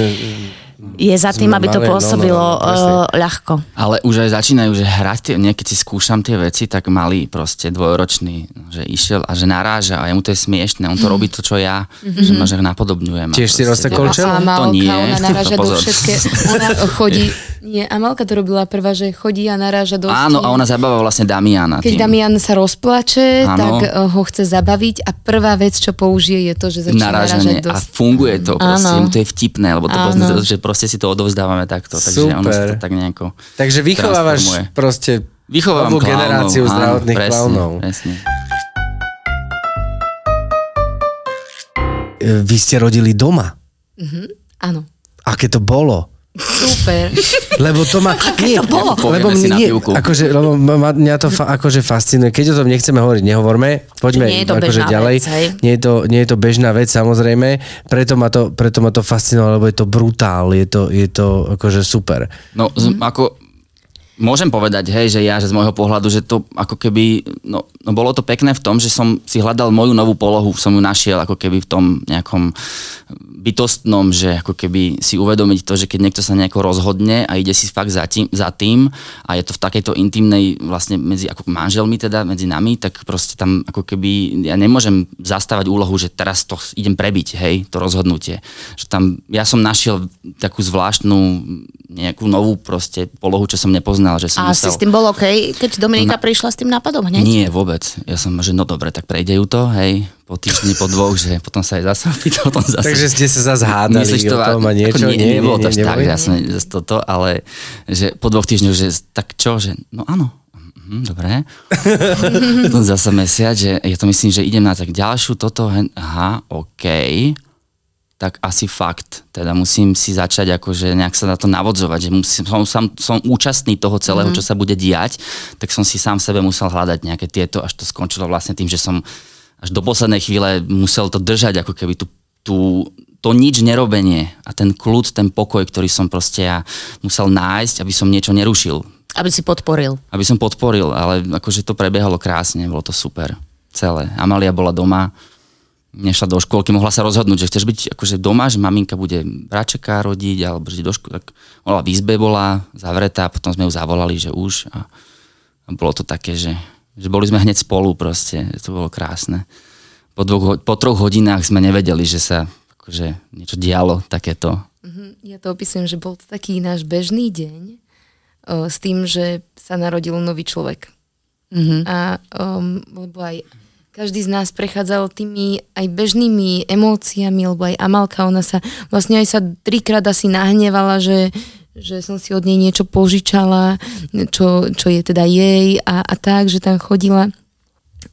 Speaker 2: je za tým, aby to
Speaker 1: mali, no, no,
Speaker 2: pôsobilo
Speaker 1: no,
Speaker 2: uh, ľahko.
Speaker 3: Ale už aj začínajú, že hrať, tie, nie, keď si skúšam tie veci, tak malý proste dvojročný, že išiel a že naráža a jemu to je smiešne, on to robí to, čo ja, že ma že napodobňujem.
Speaker 1: Tiež si rozsekol
Speaker 3: To nie,
Speaker 4: ona naráža
Speaker 3: to
Speaker 4: do všetké. Ona chodí, nie, Amalka to robila prvá, že chodí a naráža do
Speaker 3: Áno, a ona zabáva vlastne Damiana.
Speaker 4: Keď
Speaker 3: tým.
Speaker 4: Damian sa rozplače,
Speaker 3: Áno.
Speaker 4: tak eh, ho chce zabaviť a prvá vec, čo použije, je to, že začne
Speaker 3: narážanie
Speaker 4: narážať do...
Speaker 3: a funguje to proste,
Speaker 2: Áno.
Speaker 3: to je vtipné, lebo to
Speaker 2: Áno.
Speaker 3: pozná, že proste si to odovzdávame takto, takže ono sa
Speaker 1: Super.
Speaker 3: to tak nejako
Speaker 1: Takže vychovávaš proste
Speaker 3: Vychovávam klaunov,
Speaker 1: generáciu
Speaker 3: áno,
Speaker 1: zdravotných
Speaker 3: presne,
Speaker 1: klaunov.
Speaker 3: Presne.
Speaker 1: E, Vy ste rodili doma.
Speaker 4: Áno.
Speaker 1: Aké to bolo?
Speaker 4: Super.
Speaker 1: Lebo to ma... nie,
Speaker 2: to bolo?
Speaker 1: Lebo
Speaker 3: na
Speaker 1: nie, akože, lebo ma, mňa to fa, akože fascinuje. Keď o tom nechceme hovoriť, nehovorme. Poďme
Speaker 2: Nie je to
Speaker 1: akože ďalej.
Speaker 2: vec, hej.
Speaker 1: nie, je to, nie je to bežná vec, samozrejme. Preto ma to, preto ma to fascinovalo, lebo je to brutál. Je to, je to akože super.
Speaker 3: No, z, ako, môžem povedať, hej, že ja, že z môjho pohľadu, že to ako keby, no, no bolo to pekné v tom, že som si hľadal moju novú polohu, som ju našiel ako keby v tom nejakom bytostnom, že ako keby si uvedomiť to, že keď niekto sa nejako rozhodne a ide si fakt za tým, za tým a je to v takejto intimnej vlastne medzi ako manželmi teda, medzi nami, tak proste tam ako keby ja nemôžem zastávať úlohu, že teraz to idem prebiť, hej, to rozhodnutie. Že tam, ja som našiel takú zvláštnu nejakú novú proste polohu, čo som nepoznal, že som
Speaker 2: A si
Speaker 3: musel...
Speaker 2: s tým bol OK, keď Dominika prišla s tým nápadom hneď?
Speaker 3: Nie, vôbec. Ja som, že no dobre, tak prejde ju to, hej, po týždni, po dvoch, že potom sa aj zase opýta, potom zase...
Speaker 1: Takže ste sa zase hádali
Speaker 3: Myslíš
Speaker 1: o tom a niečo?
Speaker 3: Ako nie, nie, nebolo to až tak, že ja som toto, ale že po dvoch týždňoch, že tak čo, že no áno, Mhm, dobre. potom zase mesiac, že ja to myslím, že idem na tak ďalšiu toto, aha, OK, tak asi fakt. Teda musím si začať akože nejak sa na to navodzovať, že musím, som, som, som účastný toho celého, mm-hmm. čo sa bude diať, tak som si sám sebe musel hľadať nejaké tieto, až to skončilo vlastne tým, že som až do poslednej chvíle musel to držať, ako keby tú, tú, to nič nerobenie a ten kľud, ten pokoj, ktorý som proste ja musel nájsť, aby som niečo nerušil.
Speaker 2: Aby si podporil.
Speaker 3: Aby som podporil, ale akože to prebiehalo krásne, bolo to super. Celé. Amalia bola doma, nešla do škôlky, mohla sa rozhodnúť, že chceš byť akože doma, že maminka bude bračeka rodiť, alebo že do školy, tak bola v izbe, bola zavretá, potom sme ju zavolali, že už a, a bolo to také, že, že boli sme hneď spolu proste, že to bolo krásne. Po, dvoch, po troch hodinách sme nevedeli, že sa akože niečo dialo takéto.
Speaker 4: Mhm, ja to opisujem, že bol to taký náš bežný deň o, s tým, že sa narodil nový človek. Mm-hmm. A um, lebo aj každý z nás prechádzal tými aj bežnými emóciami, lebo aj Amalka, ona sa vlastne aj sa trikrát asi nahnevala, že, že som si od nej niečo požičala, čo, čo je teda jej a, a tak, že tam chodila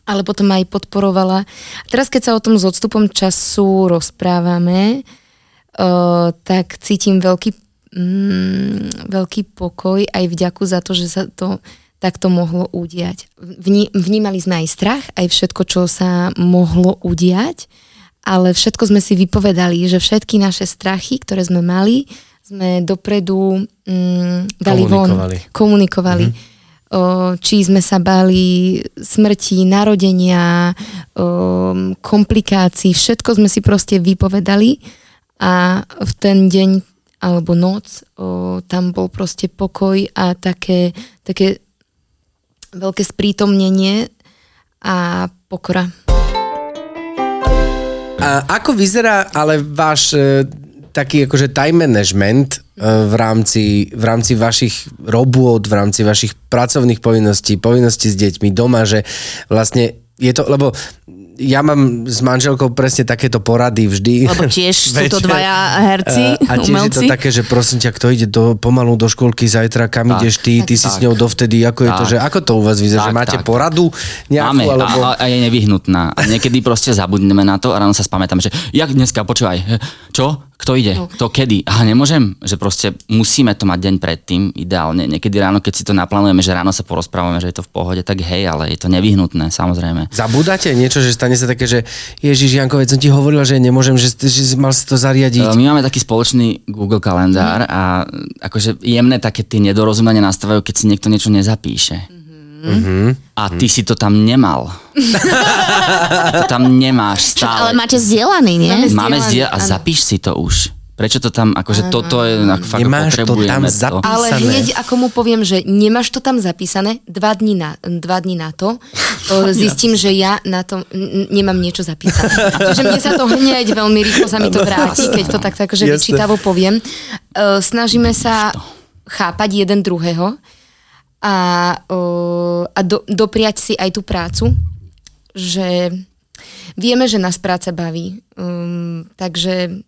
Speaker 4: ale potom aj podporovala. Teraz, keď sa o tom s odstupom času rozprávame, uh, tak cítim veľký, mm, veľký pokoj aj vďaku za to, že sa to tak to mohlo udiať. Vnímali sme aj strach, aj všetko, čo sa mohlo udiať, ale všetko sme si vypovedali, že všetky naše strachy, ktoré sme mali, sme dopredu mm, dali komunikovali. von, komunikovali. Mm-hmm. O, či sme sa bali smrti, narodenia, o, komplikácií, všetko sme si proste vypovedali a v ten deň alebo noc, o, tam bol proste pokoj a také, také veľké sprítomnenie a pokora.
Speaker 1: A ako vyzerá ale váš e, taký akože time management e, v rámci, v rámci vašich robôt, v rámci vašich pracovných povinností, povinností s deťmi doma, že vlastne je to, lebo ja mám s manželkou presne takéto porady vždy.
Speaker 2: Lebo tiež sú to dvaja herci,
Speaker 1: a, a tiež umelci. je to také, že prosím ťa, kto ide do, pomalu do školky zajtra, kam tak, ideš ty, ty tak, si tak. s ňou dovtedy, ako tak, je to, že ako to u vás vyzerá, že máte tak. poradu nejakú?
Speaker 3: Máme, alebo... a, a je nevyhnutná. A niekedy proste zabudneme na to a ráno sa spamätám, že jak dneska, počúvaj, čo? Kto ide? No. Kto kedy? A nemôžem, že proste musíme to mať deň predtým, ideálne. Niekedy ráno, keď si to naplánujeme, že ráno sa porozprávame, že je to v pohode, tak hej, ale je to nevyhnutné, samozrejme.
Speaker 1: Zabudáte niečo, že stane sa také, že Ježiš Janko, som ti hovoril, že nemôžem, že, že mal si to zariadiť.
Speaker 3: My máme taký spoločný Google kalendár mm. a akože jemné také tie nedorozumenia nastávajú, keď si niekto niečo nezapíše. Mm Mm-hmm. A ty si to tam nemal. to tam nemáš stále.
Speaker 2: Ale máte zdieľaný, nie?
Speaker 3: Máme zdieľaný a zapíš si to už. Prečo to tam, akože ano. toto je, ako fakt
Speaker 1: nemáš to tam zapísané.
Speaker 4: Ale hneď ako mu poviem, že nemáš to tam zapísané, dva dní na, dva dní na to, to zistím, že ja na tom nemám niečo zapísané. Čiže mne sa to hneď veľmi rýchlo sa mi to vráti, keď to tak akože vyčítavo poviem. Uh, snažíme sa chápať jeden druhého a, a do, dopriať si aj tú prácu, že vieme, že nás práca baví. Um, takže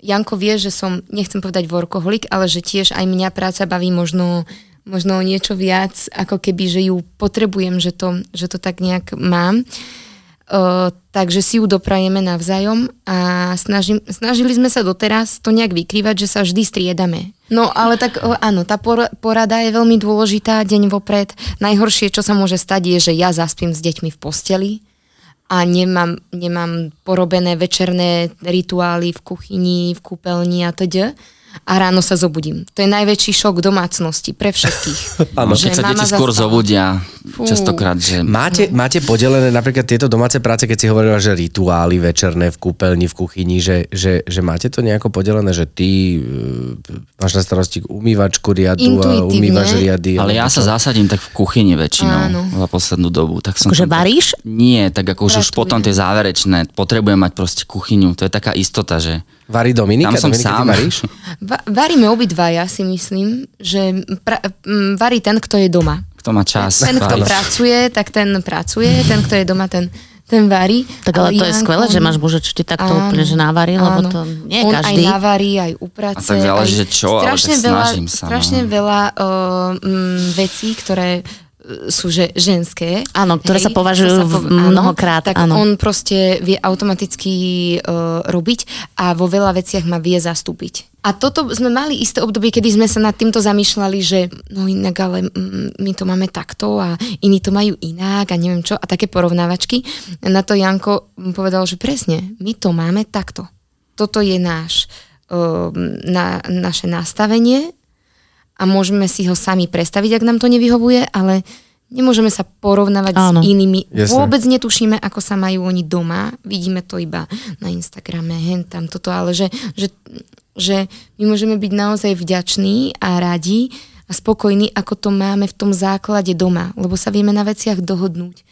Speaker 4: Janko vie, že som, nechcem povedať workoholik, ale že tiež aj mňa práca baví možno, možno niečo viac, ako keby, že ju potrebujem, že to, že to tak nejak mám. Uh, Takže si ju doprajeme navzájom a snažím, snažili sme sa doteraz to nejak vykrývať, že sa vždy striedame. No ale tak uh, áno, tá por- porada je veľmi dôležitá deň vopred. Najhoršie, čo sa môže stať, je, že ja zaspím s deťmi v posteli a nemám, nemám porobené večerné rituály v kuchyni, v kúpeľni a teda a ráno sa zobudím. To je najväčší šok domácnosti pre všetkých.
Speaker 3: Áno, keď sa deti skôr zobudia, častokrát, že...
Speaker 1: Máte, máte podelené napríklad tieto domáce práce, keď si hovorila, že rituály večerné v kúpeľni, v kuchyni, že, že, že máte to nejako podelené, že ty uh, máš na starosti umývačku riadu a umývaš riady.
Speaker 3: Ale ja sa zasadím tak v kuchyni väčšinou Áno. za poslednú dobu. Tak som
Speaker 2: akože varíš?
Speaker 3: Nie, tak ako už potom tie záverečné. Potrebujem mať proste kuchyňu. To je taká istota, že
Speaker 1: Varí Dominika?
Speaker 3: Tam som
Speaker 1: Dominika,
Speaker 3: sám.
Speaker 1: varíš?
Speaker 4: Va- varíme obidva, ja si myslím, že pra- m, varí ten, kto je doma.
Speaker 3: Kto má čas.
Speaker 4: Ten, kto pracuje, tak ten pracuje, ten, kto je doma, ten ten varí.
Speaker 2: Tak ale, ale to Janko, je skvelé, že máš muža, čo ti takto áno, úplne že navarí, lebo to nie
Speaker 4: On
Speaker 2: každý.
Speaker 4: aj navarí, aj uprace.
Speaker 3: A tak záleží, že čo, strašne ale tak veľa, sa.
Speaker 4: Strašne no. veľa uh, m, vecí, ktoré sú že, ženské.
Speaker 2: Áno, ktoré hej, sa považujú sa po, mnohokrát.
Speaker 4: Tak
Speaker 2: áno.
Speaker 4: on proste vie automaticky uh, robiť a vo veľa veciach ma vie zastúpiť. A toto sme mali isté obdobie, kedy sme sa nad týmto zamýšľali, že no inak, ale my to máme takto a iní to majú inak a neviem čo. A také porovnávačky. Na to Janko povedal, že presne, my to máme takto. toto je náš, uh, na, naše nastavenie a môžeme si ho sami predstaviť, ak nám to nevyhovuje, ale nemôžeme sa porovnávať Áno. s inými. Jasne. Vôbec netušíme, ako sa majú oni doma. Vidíme to iba na Instagrame, hen tam toto, ale že, že, že my môžeme byť naozaj vďační a radi a spokojní, ako to máme v tom základe doma, lebo sa vieme na veciach dohodnúť.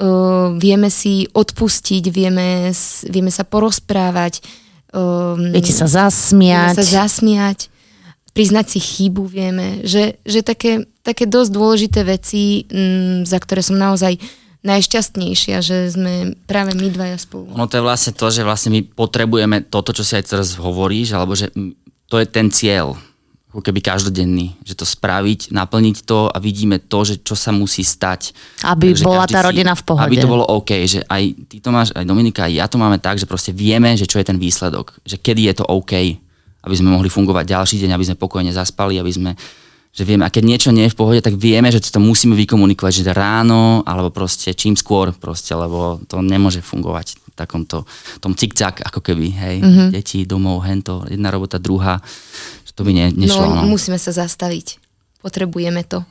Speaker 4: Uh, vieme si odpustiť, vieme, vieme sa porozprávať.
Speaker 2: Um, Viete sa zasmiať.
Speaker 4: Vieme sa zasmiať priznať si chybu vieme, že, že také, také dosť dôležité veci, m, mm, za ktoré som naozaj najšťastnejšia, že sme práve my dvaja spolu.
Speaker 3: No to je vlastne to, že vlastne my potrebujeme toto, čo si aj teraz hovoríš, alebo že to je ten cieľ, ako keby každodenný, že to spraviť, naplniť to a vidíme to, že čo sa musí stať.
Speaker 2: Aby Takže bola tá rodina v pohode.
Speaker 3: Aby to bolo OK, že aj ty to máš, aj Dominika, aj ja to máme tak, že proste vieme, že čo je ten výsledok, že kedy je to OK aby sme mohli fungovať ďalší deň, aby sme pokojne zaspali, aby sme že vieme, a keď niečo nie je v pohode, tak vieme, že to musíme vykomunikovať, že ráno, alebo proste čím skôr, proste, lebo to nemôže fungovať v takomto tom cikcak, ako keby, hej, mm-hmm. deti, domov, hento, jedna robota, druhá, že to by ne, nešlo.
Speaker 4: No, no, musíme sa zastaviť. Potrebujeme to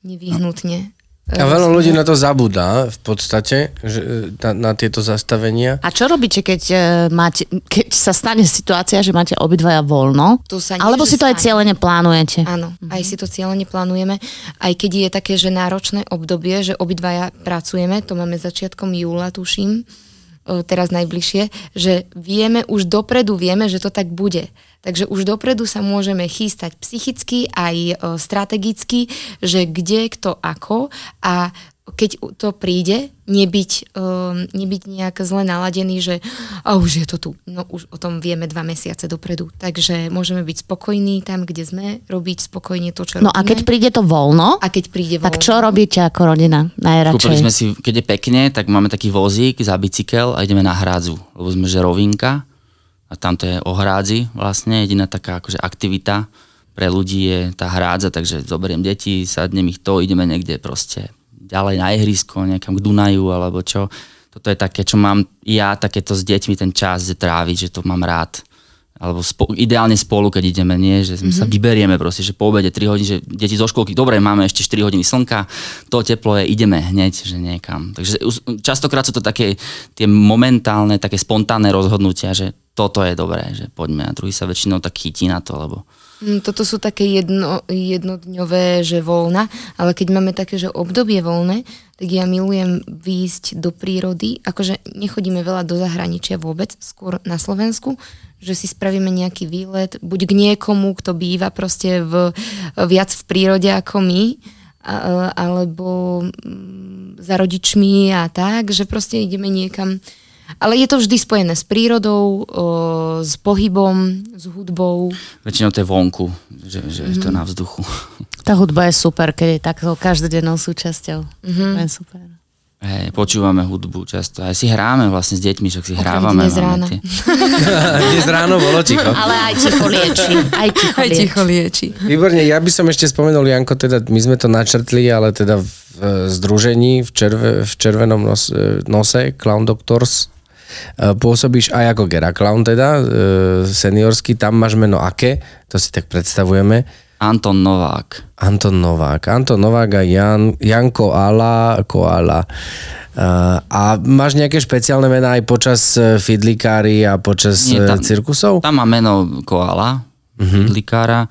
Speaker 4: nevyhnutne.
Speaker 5: A veľa ľudí na to zabúda v podstate, že, na, na tieto zastavenia.
Speaker 2: A čo robíte, keď, e, máte, keď sa stane situácia, že máte obidvaja voľno? To sa nie, Alebo si to aj cieľene plánujete?
Speaker 4: Áno, mhm. aj si to cieľene plánujeme. Aj keď je také, že náročné obdobie, že obidvaja pracujeme, to máme začiatkom júla, tuším, teraz najbližšie, že vieme, už dopredu vieme, že to tak bude. Takže už dopredu sa môžeme chystať psychicky aj strategicky, že kde, kto, ako a keď to príde, nebyť, um, nebyť nejak zle naladený, že a už je to tu. No už o tom vieme dva mesiace dopredu. Takže môžeme byť spokojní tam, kde sme, robiť spokojne to, čo
Speaker 2: No robíme. a keď príde to voľno,
Speaker 4: a keď príde
Speaker 2: voľno, tak čo robíte ako rodina najradšej?
Speaker 3: Kúpili sme si, keď je pekne, tak máme taký vozík za bicykel a ideme na hrádzu, lebo sme že rovinka a tam to je o hrádzi vlastne, jediná taká akože aktivita pre ľudí je tá hrádza, takže zoberiem deti, sadnem ich to, ideme niekde proste ďalej na ihrisko, niekam k Dunaju alebo čo. Toto je také, čo mám ja takéto s deťmi ten čas tráviť, že to mám rád. Alebo spo, ideálne spolu, keď ideme, nie? Že mm-hmm. sa mhm. vyberieme proste, že po obede 3 hodiny, že deti zo školky, dobre, máme ešte 4 hodiny slnka, to teplo je, ideme hneď, že niekam. Takže častokrát sú to také tie momentálne, také spontánne rozhodnutia, že toto je dobré, že poďme a druhý sa väčšinou tak chytí na to, lebo
Speaker 4: toto sú také jedno, jednodňové, že voľna, ale keď máme také, že obdobie voľné, tak ja milujem výjsť do prírody. Akože nechodíme veľa do zahraničia vôbec, skôr na Slovensku, že si spravíme nejaký výlet, buď k niekomu, kto býva proste v, viac v prírode ako my, alebo mm, za rodičmi a tak, že proste ideme niekam ale je to vždy spojené s prírodou, o, s pohybom, s hudbou.
Speaker 3: Väčšinou to je vonku, že, že mm-hmm. je to mhm. na vzduchu.
Speaker 2: Tá hudba je super, keď je takto každodennou súčasťou. Mm-hmm. To je super.
Speaker 3: Hej, počúvame hudbu často. Aj si hráme vlastne s deťmi, však si hrávame.
Speaker 4: Dnes ráno.
Speaker 5: Tie... dnes ráno bolo ticho.
Speaker 2: Ale aj ticho lieči. Aj ticho,
Speaker 4: aj ticho lieči.
Speaker 5: Výborne, ja by som ešte spomenul, Janko, teda my sme to načrtli, ale teda v združení v, červe, v červenom nos, nose, Clown Doctors, E, pôsobíš aj ako Gera Clown teda, e, seniorský, tam máš meno aké? To si tak predstavujeme.
Speaker 3: Anton Novák.
Speaker 5: Anton Novák. Anton Novák a Jan, Janko Ala, Koala. Uh, a máš nejaké špeciálne mená aj počas fidlikári a počas Nie, tam, cirkusov?
Speaker 3: Tam má meno Koala, uh-huh. fidlikára.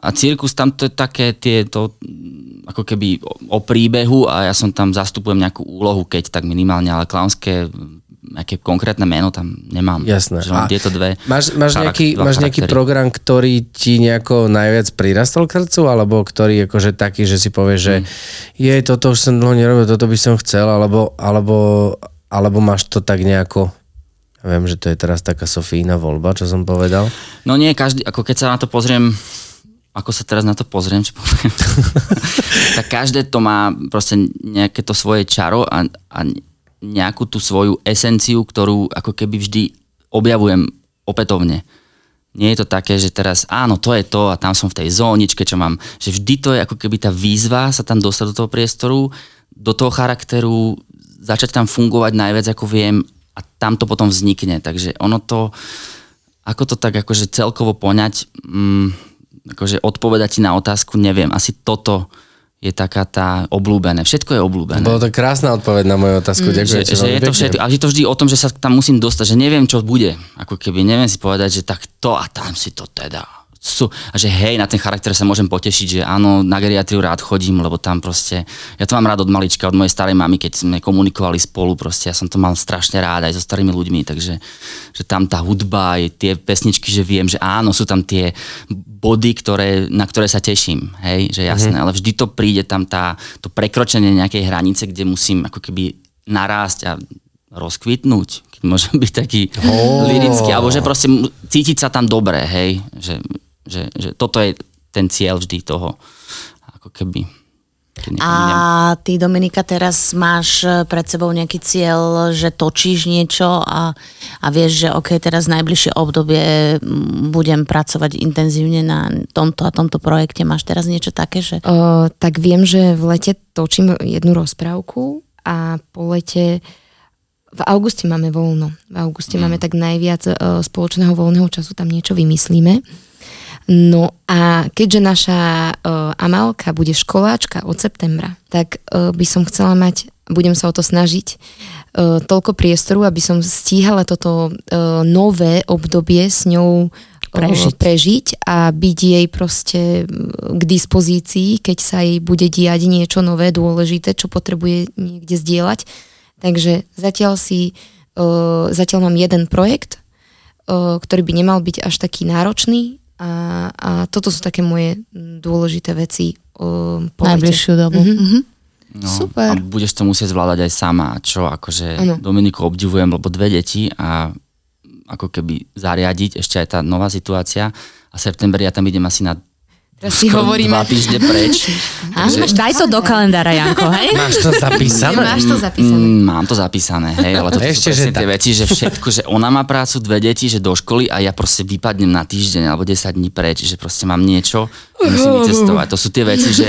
Speaker 3: A cirkus tam to je také tieto ako keby o, o príbehu a ja som tam zastupujem nejakú úlohu, keď tak minimálne, ale klaunské nejaké konkrétne meno tam nemám.
Speaker 5: Jasné.
Speaker 3: Že mám tieto dve
Speaker 5: máš, máš, nejaký, máš nejaký program, ktorý ti nejako najviac prirastol k srdcu, alebo ktorý akože taký, že si povie, že mm. je, toto už som dlho nerobil, toto by som chcel, alebo, alebo, alebo máš to tak nejako ja viem, že to je teraz taká Sofína voľba, čo som povedal.
Speaker 3: No nie, každý, ako keď sa na to pozriem, ako sa teraz na to pozriem, čo poviem, tak každé to má proste nejaké to svoje čaro a, a nejakú tú svoju esenciu, ktorú ako keby vždy objavujem opätovne. Nie je to také, že teraz áno, to je to a tam som v tej zóničke, čo mám. Že vždy to je ako keby tá výzva sa tam dostať do toho priestoru, do toho charakteru, začať tam fungovať najviac ako viem a tam to potom vznikne. Takže ono to ako to tak akože celkovo poňať, mm, akože odpovedať ti na otázku, neviem, asi toto je taká tá oblúbené. Všetko je oblúbené.
Speaker 5: Bolo to krásna odpoveď na moju otázku. Mm. Ďakujem.
Speaker 3: Že, že je to všetko, ale je to vždy o tom, že sa tam musím dostať, že neviem, čo bude. Ako keby neviem si povedať, že tak to a tam si to teda sú, a že hej, na ten charakter sa môžem potešiť, že áno, na geriatriu rád chodím, lebo tam proste, ja to mám rád od malička, od mojej starej mamy, keď sme komunikovali spolu, proste ja som to mal strašne rád aj so starými ľuďmi, takže že tam tá hudba, aj tie pesničky, že viem, že áno, sú tam tie body, ktoré, na ktoré sa teším, hej, že jasné, mm-hmm. ale vždy to príde tam tá, to prekročenie nejakej hranice, kde musím ako keby narásť a rozkvitnúť, keď môžem byť taký oh. lirický, alebo že proste cítiť sa tam dobre, hej, že že, že toto je ten cieľ vždy toho, ako keby.
Speaker 2: A ty, Dominika, teraz máš e, pred sebou nejaký cieľ, že točíš niečo a, a vieš, že ok, teraz najbližšie obdobie budem pracovať intenzívne na tomto a tomto projekte. Máš teraz niečo také, že...
Speaker 4: O, tak viem, že v lete točím jednu rozprávku a po lete v auguste máme voľno. V auguste mm. máme tak najviac uh, spoločného voľného času, tam niečo vymyslíme. No a keďže naša uh, Amalka bude školáčka od septembra, tak uh, by som chcela mať, budem sa o to snažiť, uh, toľko priestoru, aby som stíhala toto uh, nové obdobie s ňou prežiť. prežiť a byť jej proste k dispozícii, keď sa jej bude diať niečo nové, dôležité, čo potrebuje niekde zdieľať. Takže zatiaľ si, zatiaľ mám jeden projekt, ktorý by nemal byť až taký náročný, a, a toto sú také moje dôležité veci uh, po
Speaker 2: Najbližšiu dobu. Mm-hmm.
Speaker 3: No, Super. A budeš to musieť zvládať aj sama, čo akože ano. Dominiku obdivujem, lebo dve deti a ako keby zariadiť ešte aj tá nová situácia a v septembri ja tam idem asi na
Speaker 4: Teraz si hovoríme.
Speaker 3: Dva týždne preč.
Speaker 2: takže... Daj to do kalendára, Janko, hej?
Speaker 5: Máš to zapísané?
Speaker 4: Máš to zapísané.
Speaker 3: Mm, mám to zapísané, hej, ale to Ešte, sú že tie veci, že všetko, že ona má prácu, dve deti, že do školy a ja proste vypadnem na týždeň alebo 10 dní preč, že proste mám niečo, musím vycestovať. To sú tie veci, že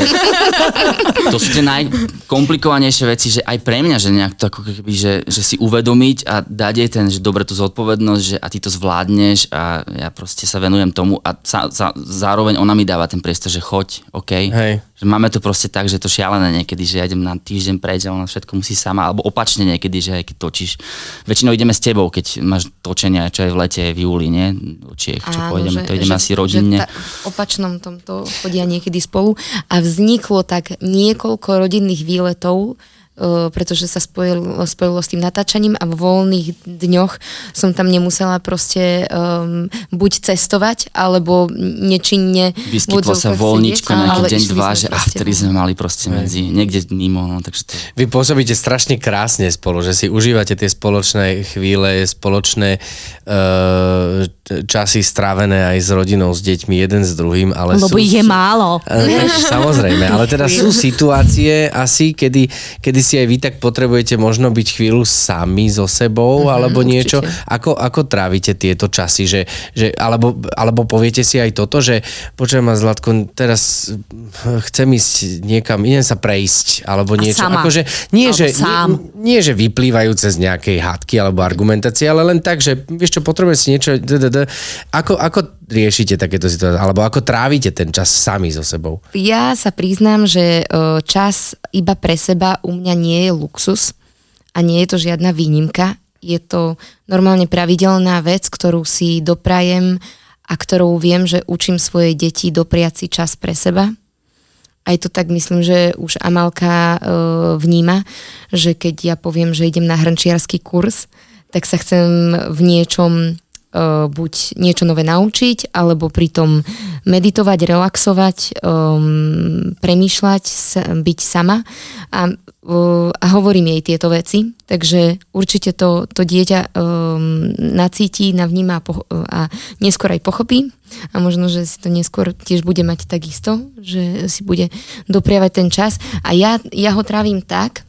Speaker 3: to sú tie najkomplikovanejšie veci, že aj pre mňa, že nejak to ako keby, že, že si uvedomiť a dať jej ten, že dobre tú zodpovednosť, že a ty to zvládneš a ja proste sa venujem tomu a sa, sa, zároveň ona mi dáva ten priestor, že choď, OK. Hej. Že máme to proste tak, že to šialené niekedy, že ja idem na týždeň preč a ona všetko musí sama, alebo opačne niekedy, že aj keď točíš. Väčšinou ideme s tebou, keď máš točenia, čo je v lete, v júli, nie? Čiech, čo Áno, pôjdeme, že, to ideme že, asi rodinne. Že ta,
Speaker 4: v opačnom tomto chodia niekedy spolu a vzniklo tak niekoľko rodinných výletov, pretože sa spojilo, spojilo s tým natáčaním a v voľných dňoch som tam nemusela proste um, buď cestovať, alebo nečinne...
Speaker 3: Vyskytlo sa voľničko nejaký deň, dva, že ach, ktorý sme mali proste medzi, niekde mimo. No, takže to...
Speaker 5: Vy pôsobíte strašne krásne spolu, že si užívate tie spoločné chvíle, spoločné uh, časy strávené aj s rodinou, s deťmi, jeden s druhým, ale
Speaker 2: Lebo
Speaker 5: sú,
Speaker 2: ich je málo.
Speaker 5: Uh, samozrejme, ale teda sú situácie asi, kedy, kedy si aj vy tak potrebujete možno byť chvíľu sami so sebou mm-hmm, alebo niečo. Ako, ako trávite tieto časy? Že, že, alebo, alebo poviete si aj toto, že počujem ma Zlatko, teraz chcem ísť niekam, idem sa prejsť alebo niečo.
Speaker 2: Sama.
Speaker 5: Akože, nie, že, nie, nie, že vyplývajúce z nejakej hádky alebo argumentácie, ale len tak, že vieš čo, potrebujem si niečo... Ako, ako riešite takéto situácie? Alebo ako trávite ten čas sami so sebou?
Speaker 4: Ja sa priznám, že čas iba pre seba u mňa nie je luxus a nie je to žiadna výnimka. Je to normálne pravidelná vec, ktorú si doprajem a ktorou viem, že učím svoje deti dopriať si čas pre seba. Aj to tak myslím, že už Amalka e, vníma, že keď ja poviem, že idem na hrnčiarsky kurz, tak sa chcem v niečom uh, buď niečo nové naučiť, alebo pritom meditovať, relaxovať, um, premýšľať, byť sama. A, uh, a hovorím jej tieto veci, takže určite to, to dieťa um, nacíti, navníma a, po, a neskôr aj pochopí. A možno, že si to neskôr tiež bude mať takisto, že si bude dopriavať ten čas. A ja, ja ho trávim tak,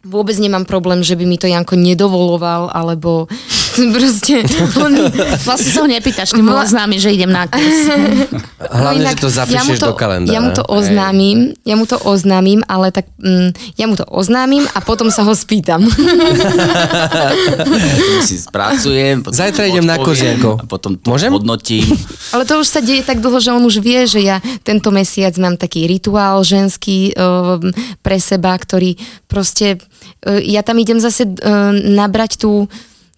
Speaker 4: vôbec nemám problém, že by mi to Janko nedovoloval, alebo proste, on...
Speaker 2: Vlastne sa ho nepýtaš, keď mu oznámi, že idem na kurz.
Speaker 1: Hlavne, no že to zapíšeš
Speaker 4: ja to,
Speaker 1: do kalendára.
Speaker 4: Ja mu to oznámim, ja mu to oznámim, ale tak mm, ja mu to oznámim a potom sa ho spýtam.
Speaker 3: si spracujem, potom
Speaker 1: Zajtra idem na kožiako.
Speaker 3: A potom to
Speaker 1: Môžem?
Speaker 3: hodnotím.
Speaker 4: Ale to už sa deje tak dlho, že on už vie, že ja tento mesiac mám taký rituál ženský uh, pre seba, ktorý proste, uh, ja tam idem zase uh, nabrať tú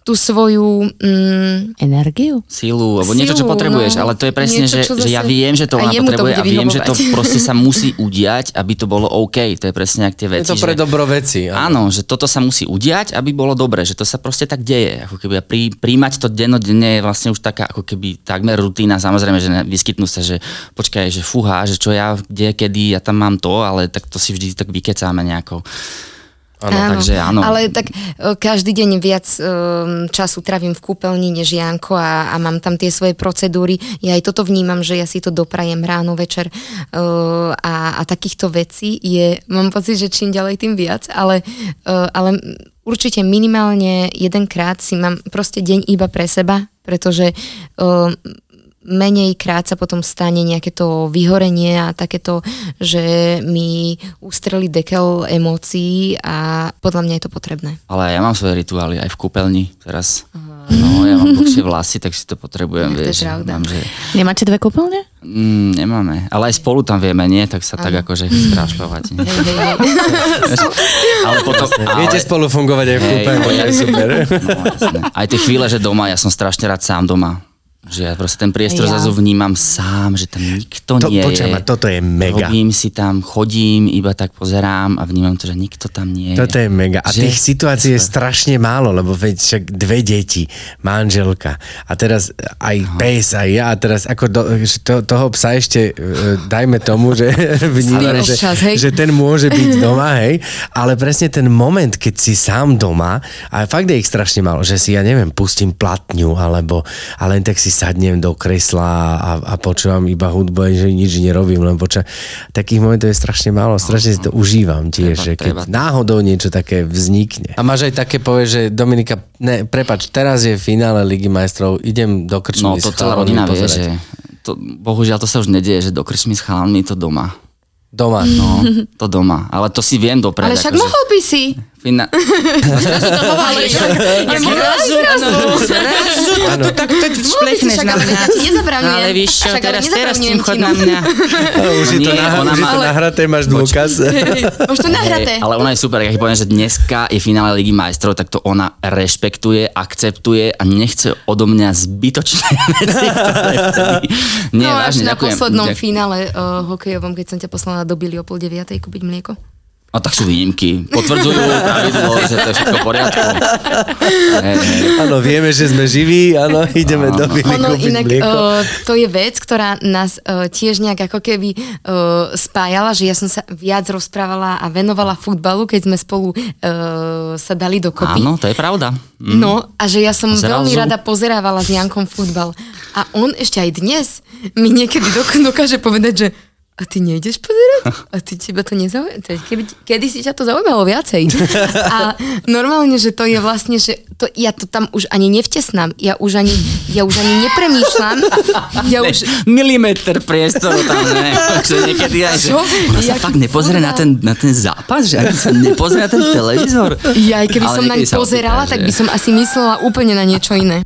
Speaker 4: tú svoju... Mm,
Speaker 2: Energiu?
Speaker 3: Sílu, alebo niečo, čo
Speaker 4: Silu,
Speaker 3: potrebuješ,
Speaker 4: no.
Speaker 3: ale to je presne,
Speaker 4: Niečo,
Speaker 3: že,
Speaker 4: čo
Speaker 3: že ja
Speaker 4: zase-
Speaker 3: viem, že to ona
Speaker 4: to
Speaker 3: potrebuje
Speaker 4: bude
Speaker 3: a viem, že to
Speaker 4: vyhovovať.
Speaker 3: proste sa musí udiať, aby to bolo OK. To je presne ak tie
Speaker 1: Je
Speaker 3: veci.
Speaker 1: to pre
Speaker 3: že,
Speaker 1: dobro veci. áno.
Speaker 3: Áno, že toto sa musí udiať, aby bolo dobre, že to sa proste tak deje. Ako keby a prí, príjmať to dennodenne je vlastne už taká ako keby takmer rutína. Samozrejme, že vyskytnú sa, že počkaj, že fúha, že čo ja, kde, kedy, ja tam mám to, ale tak to si vždy tak vykecáme nejako. Áno, takže áno.
Speaker 4: Ale tak e, každý deň viac um, času travím v kúpeľni než Janko a, a mám tam tie svoje procedúry. Ja aj toto vnímam, že ja si to doprajem ráno, večer uh, a, a takýchto vecí je, mám pocit, že čím ďalej, tým viac, ale, uh, ale určite minimálne jedenkrát si mám proste deň iba pre seba, pretože uh, menej krát sa potom stane nejaké to vyhorenie a takéto, že mi ustreli dekel emócií a podľa mňa je to potrebné.
Speaker 3: Ale ja mám svoje rituály aj v kúpeľni teraz. No, ja mám dlhšie vlasy, tak si to potrebujem,
Speaker 4: To je
Speaker 3: vieš. Mám, že,
Speaker 2: Nemáte dve kúpeľne?
Speaker 3: mm, nemáme. Ale aj spolu tam vieme, nie? Tak sa tak akože skrášľovať. ale potom, ale,
Speaker 1: Viete spolu fungovať aj v kúpeľni, aj super.
Speaker 3: No, jasné. Aj tie chvíle, že doma, ja som strašne rád sám doma. Že ja proste ten priestor
Speaker 2: Ja.
Speaker 3: zrazu vnímam sám, že tam nikto
Speaker 1: To,
Speaker 3: nie
Speaker 1: počkaj
Speaker 3: je.
Speaker 1: toto je mega.
Speaker 3: Robím si tam, chodím, iba tak pozerám a vnímam to, že nikto tam nie je.
Speaker 1: Toto je mega. A
Speaker 3: Že-
Speaker 1: tých situácií je strašne málo, lebo veď však dve deti, manželka a teraz aj pes, aj ja a teraz ako do, to, toho psa ešte e, dajme tomu, že vnímame, že, že ten môže byť doma, hej, ale presne ten moment, keď si sám doma a fakt je ich strašne málo, že si ja neviem, pustím platňu alebo a len tak si sadnem do kresla a, a počúvam iba hudbu, že nič nerobím, len poča... Takých momentov je strašne málo, strašne si to užívam tiež,
Speaker 3: Treba-
Speaker 1: že keď
Speaker 3: treba.
Speaker 1: náhodou niečo také vznikne. A máš aj také povie, že Dominika, ne, prepač, teraz je finále Ligy majstrov, idem do krčmy
Speaker 3: No to celá rodina vie,
Speaker 1: pozerať.
Speaker 3: že to, bohužiaľ to sa už nedieje, že do krčmy s chalanmi to doma.
Speaker 1: Doma.
Speaker 3: No, to doma. Ale to si viem dopredu.
Speaker 4: Ale však
Speaker 3: akože,
Speaker 4: mohol by si.
Speaker 3: Fina...
Speaker 1: Áno.
Speaker 6: Tak to šplechneš na
Speaker 4: ale
Speaker 6: mňa.
Speaker 4: ja ti nezabraňujem.
Speaker 6: Ale víš čo,
Speaker 4: ale
Speaker 6: teraz, teraz tým
Speaker 4: nezabraňujem
Speaker 6: chod na
Speaker 4: no.
Speaker 6: mňa.
Speaker 1: Už je to, to nahraté, máš dôkaz.
Speaker 4: Už to nahraté.
Speaker 3: Ale ona je super, keď poviem, že dneska je finále Ligy majstrov, tak to ona rešpektuje, akceptuje a nechce odo mňa zbytočné veci. ktoré vtedy- Nie,
Speaker 4: no až na poslednom finále uh, hokejovom, keď som ťa poslala do Billy o pol deviatej kúpiť mlieko.
Speaker 3: A tak sú výnimky. Potvrdzujú pravidlo, že to je všetko v poriadku.
Speaker 1: Áno, vieme, že sme živí, áno, ideme do Billy
Speaker 4: Ono
Speaker 1: kúpiť
Speaker 4: inak,
Speaker 1: mlieko.
Speaker 4: uh, to je vec, ktorá nás uh, tiež nejak ako keby uh, spájala, že ja som sa viac rozprávala a venovala futbalu, keď sme spolu uh, sa dali dokopy.
Speaker 3: Áno, to je pravda. Mm.
Speaker 4: No a že ja som
Speaker 3: Zrazu-
Speaker 4: veľmi rada pozerávala s Jankom futbal. A on ešte aj dnes mi niekedy dok- dokáže povedať, že a ty nejdeš pozerať? A ty teba to nezaujíma? Kedy, kedy si ťa to zaujímalo viacej? A normálne, že to je vlastne, že to, ja to tam už ani nevtesnám. Ja už ani, ja už ani nepremýšľam. Ja už,
Speaker 3: Milimeter priestoru tam, ne? Že niekedy aj, že ona sa fakt nepozrie na ten, na ten zápas, že ani sa nepozrie na ten televízor.
Speaker 4: ja aj keby
Speaker 3: Ale
Speaker 4: som naň pozerala,
Speaker 3: opýta,
Speaker 4: tak
Speaker 3: že-
Speaker 4: by som asi myslela úplne na niečo iné.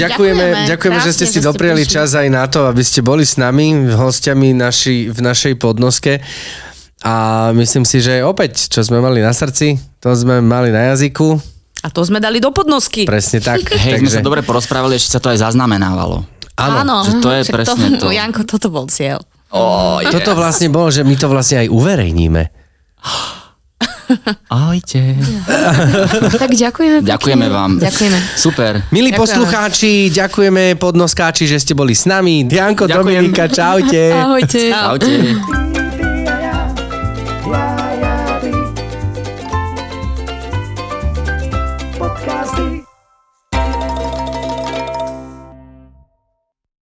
Speaker 1: Ďakujeme,
Speaker 2: ďakujeme.
Speaker 1: ďakujeme že ste
Speaker 2: Krásne,
Speaker 1: si
Speaker 2: že ste
Speaker 1: dopriali
Speaker 2: prišli.
Speaker 1: čas aj na to, aby ste boli s nami, hostiami naši, v našej podnoske. A myslím si, že opäť, čo sme mali na srdci, to sme mali na jazyku.
Speaker 6: A to sme dali do podnosky.
Speaker 1: Presne tak.
Speaker 3: Hej, sme sa dobre porozprávali, ešte sa to aj zaznamenávalo.
Speaker 1: Áno.
Speaker 3: že to je presne to.
Speaker 2: Janko, toto bol cieľ.
Speaker 3: Oh,
Speaker 1: Toto vlastne bolo, že my to vlastne aj uverejníme.
Speaker 3: Ahojte.
Speaker 4: Tak ďakujeme. pekne.
Speaker 3: Ďakujeme vám.
Speaker 4: Ďakujeme.
Speaker 3: Super.
Speaker 1: Milí
Speaker 2: Ďakujeme.
Speaker 1: poslucháči, ďakujeme podnoskáči, že ste boli s nami. Janko,
Speaker 3: Ďakujem.
Speaker 1: Dominika, čaute.
Speaker 4: Ahojte.
Speaker 3: Ahojte.
Speaker 7: Podcasty